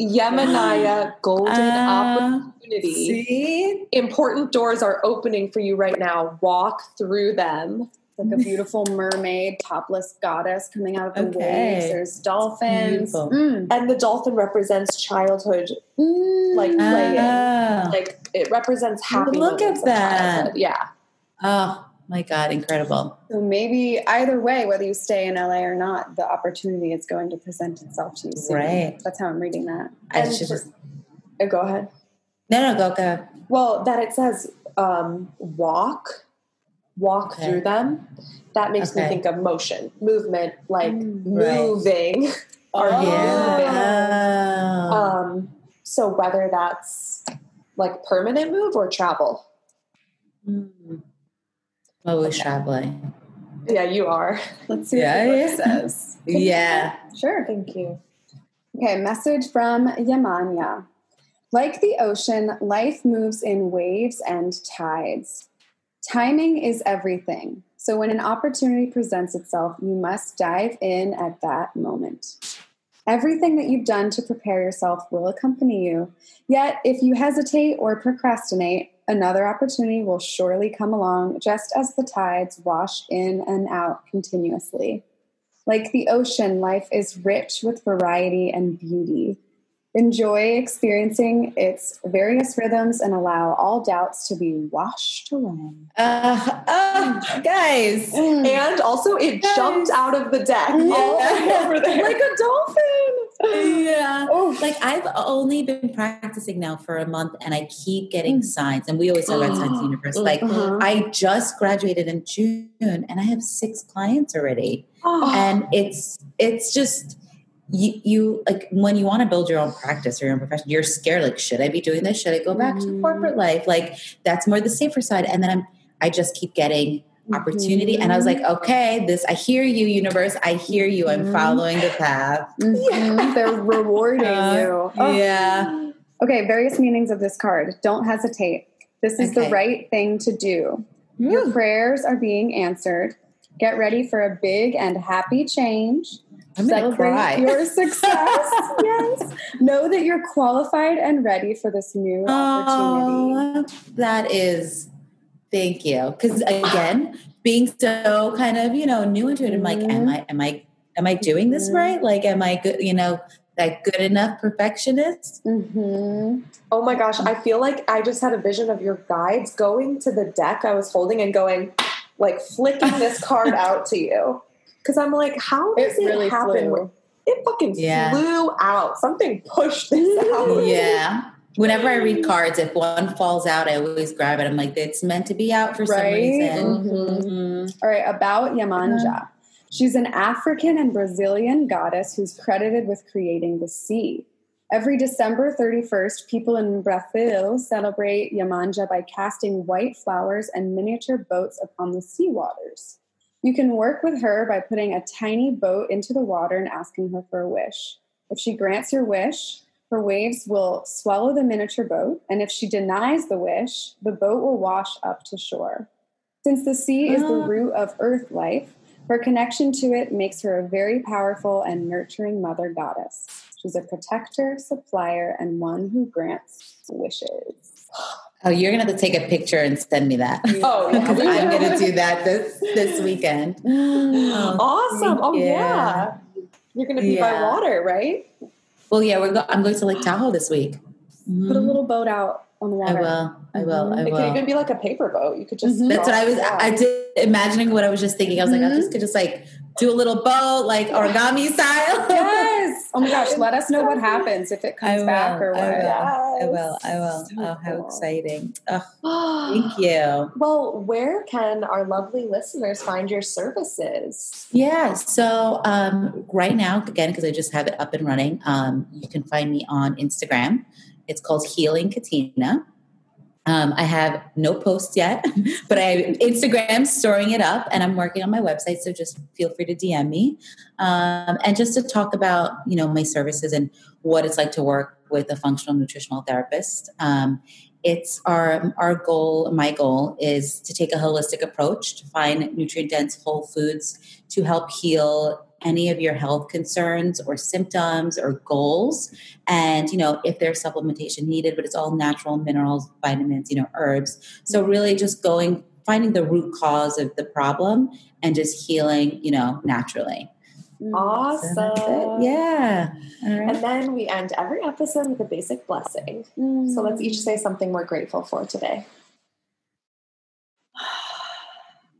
S5: Yemenaya (gasps) Golden
S4: Uh,
S5: Opportunity.
S4: See?
S5: Important doors are opening for you right now. Walk through them.
S3: Like a (laughs) beautiful mermaid, topless goddess coming out of the
S4: Okay.
S3: waves. There's dolphins. Mm.
S5: And the dolphin represents childhood,
S3: Mm.
S5: like playing.
S4: Oh.
S5: Like it represents happy
S4: Look at that.
S5: Yeah.
S4: oh my God, incredible.
S3: So maybe either way, whether you stay in LA or not, the opportunity is going to present itself to you soon.
S4: Right.
S3: That's how I'm reading that.
S4: I
S5: And
S4: should
S5: for-
S4: just.
S5: Uh, Go ahead.
S4: No, no, go, go.
S5: Well, that it says um, walk, walk
S4: Okay.
S5: through them. That makes me think of motion, movement, like
S3: Mm.
S4: Right.
S5: moving. Are moving?
S4: Yeah.
S5: Um, so whether that's like permanent move or travel.
S4: Mm. Always traveling.
S5: Yeah, you are. (laughs)
S3: Let's see
S4: Yeah,
S3: what the
S4: yeah.
S3: says. (laughs)
S4: Yeah.
S3: Sure.
S5: Thank you.
S3: Okay, message from Yamanya. Like the ocean, life moves in waves and tides. Timing is everything. So when an opportunity presents itself, you must dive in at that moment. Everything that you've done to prepare yourself will accompany you. Yet, if you hesitate or procrastinate, another opportunity will surely come along just as the tides wash in and out continuously. Like the ocean, life is rich with variety and beauty. Enjoy experiencing its various rhythms and allow all doubts to be washed away.
S4: Uh, oh, guys.
S5: And also, it jumped out of the deck all over there.
S3: Like a dolphin.
S4: Yeah.
S3: Oh,
S4: Like I've only been practicing now for a month and I keep getting signs. And we always talk about signs universe. Like
S5: Mhm.
S4: I just graduated in June and I have six clients already.
S5: Oh,
S4: And it's it's just you, you like when you want to build your own practice or your own profession, you're scared. Like, should I be doing this? Should I go back to
S3: Mhm.
S4: corporate life? Like, that's more the safer side. And then I'm, I just keep getting opportunity. And I was like, okay, this, I hear you, universe. I hear you. I'm
S3: Mhm.
S4: following the path.
S3: Mhm. (laughs) They're rewarding
S4: Uh,
S3: you. Oh.
S4: Yeah.
S3: Okay, various meanings of this card. Don't hesitate. This is the right thing to do. Your prayers are being answered. Get ready for a big and happy change.
S4: I'm gonna
S3: Celebrate
S4: cry.
S3: your success. (laughs) yes. Know that you're qualified and ready for this new opportunity.
S4: That is, thank you. Because again, being so kind of you know new into it, I'm like, am I, am I, am I doing this
S3: Mhm.
S4: right? Like, am I good? You know, that good enough perfectionist?
S3: Mm-hmm.
S5: oh my gosh, I feel like I just had a vision of your guides going to the deck I was holding and going, like flicking this card (laughs) out to you. Because I'm like, how does
S3: It
S5: it,
S3: really
S5: happen?
S3: flew.
S5: It fucking
S4: Yeah.
S5: flew out. Something pushed this out.
S4: Yeah. Whenever I read cards, if one falls out, I always grab it. I'm like, it's meant to be out for some
S3: Right?
S4: reason.
S5: Mhm.
S4: Mhm.
S3: All right, about Yamanja. She's an African and Brazilian goddess who's credited with creating the sea. Every December 31st, people in Brazil celebrate Yamanja by casting white flowers and miniature boats upon the sea waters. You can work with her by putting a tiny boat into the water and asking her for a wish. If she grants your wish, her waves will swallow the miniature boat, and if she denies the wish, the boat will wash up to shore. Since the sea is the
S4: Ah.
S3: root of earth life, her connection to it makes her a very powerful and nurturing mother goddess. She's a protector, supplier, and one who grants wishes.
S4: Oh, you're gonna have to take a picture and send me that. (laughs)
S5: Oh, yeah.
S4: Because I'm gonna do that this this weekend. (gasps) Oh,
S5: Awesome. Oh,
S4: you.
S5: yeah. You're to be by water, right?
S4: Well, yeah, we're go- I'm going to Lake Tahoe this week. Mhm.
S3: Put a little boat out on the water.
S4: I will. I will. I
S5: It could even be like a paper boat. You could just.
S3: Mhm.
S4: That's what I was. I did imagining what I was just thinking. I was like, I just could just like do a little boat, like origami style. (laughs)
S3: Yes. (laughs) Oh my gosh, let us know what happens if it comes back or what.
S4: I will.
S5: Yes.
S4: I will. I will.
S3: So
S4: oh, how
S3: cool.
S4: exciting! Oh, (gasps) thank you.
S5: Well, where can our lovely listeners find your services?
S4: Yeah. So um, right now, again, because I just have it up and running, um, you can find me on Instagram. It's called Healing Katina. Um, I have no posts yet, (laughs) but I Instagram storing it up, and I'm working on my website. So just feel free to DM me, um, and just to talk about you know my services and what it's like to work with a functional nutritional therapist. Um, it's our our goal. My goal is to take a holistic approach to find nutrient dense whole foods to help heal any of your health concerns or symptoms or goals and you know if there's supplementation needed but it's all natural minerals vitamins you know herbs so really just going finding the root cause of the problem and just healing you know naturally
S3: Mm.
S5: Awesome.
S4: So yeah all right
S5: And then we end every episode with a basic blessing.
S3: Mm.
S5: So let's each say something we're grateful for today. (sighs)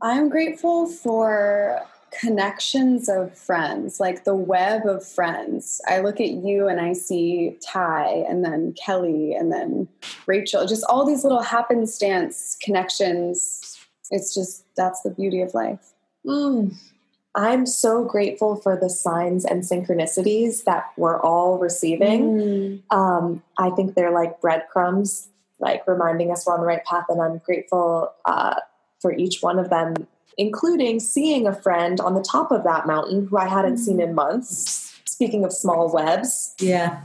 S3: I'm grateful for connections of friends, like the web of friends. I look at you and I see Ty and then Kelly and then Rachel, just all these little happenstance connections. It's just, that's the beauty of life.
S5: Mm. I'm so grateful for the signs and synchronicities that we're all receiving.
S3: Mm.
S5: Um, I think they're like breadcrumbs, like reminding us we're on the right path. And I'm grateful uh, for each one of them, including seeing a friend on the top of that mountain who I hadn't seen in months. Speaking of small webs,
S4: yeah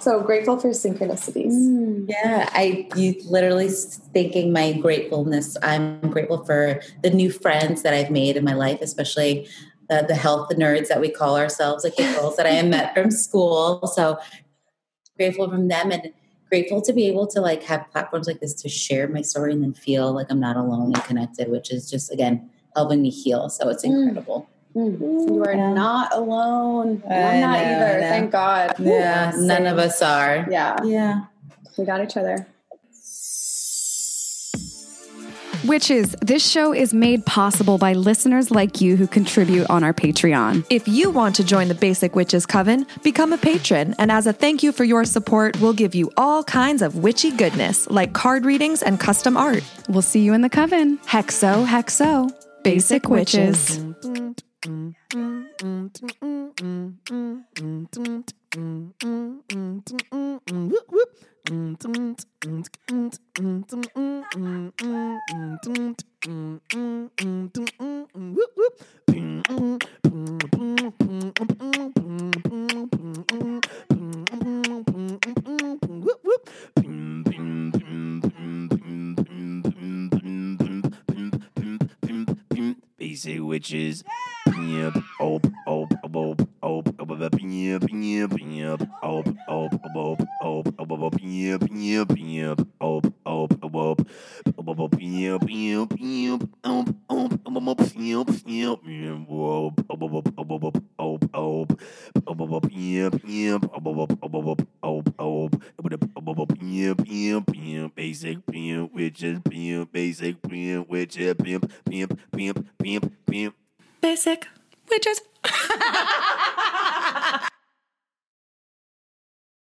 S5: so grateful for synchronicities.
S3: Mm.
S4: Yeah, I you literally thinking my gratefulness. I'm grateful for the new friends that I've made in my life, especially the, the health nerds that we call ourselves, like the girls that I have met from school. So grateful from them and grateful to be able to like have platforms like this to share my story and then feel like I'm not alone and connected, which is just again helping me heal. So it's
S3: Mm.
S4: incredible.
S3: Mm. You are
S4: Yeah.
S3: not alone.
S4: I
S3: I'm not
S4: know,
S3: either. Thank God.
S4: Yeah, none
S3: Same.
S4: of us are.
S3: Yeah,
S4: Yeah.
S3: we got each other.
S1: Witches, this show is made possible by listeners like you who contribute on our Patreon.
S6: If you want to join the Basic Witches Coven, become a patron, and as a thank you for your support, we'll give you all kinds of witchy goodness like card readings and custom art.
S1: We'll see you in the coven.
S6: Hexo, hexo.
S1: Basic Witches.
S7: Basic witches. Yep. Oh, oh, oh, oh, oh, Basic pimp, witches, pimp, basic pimp, witches, pimp, pimp, pimp, pimp, pimp.
S1: Basic witches. (laughs)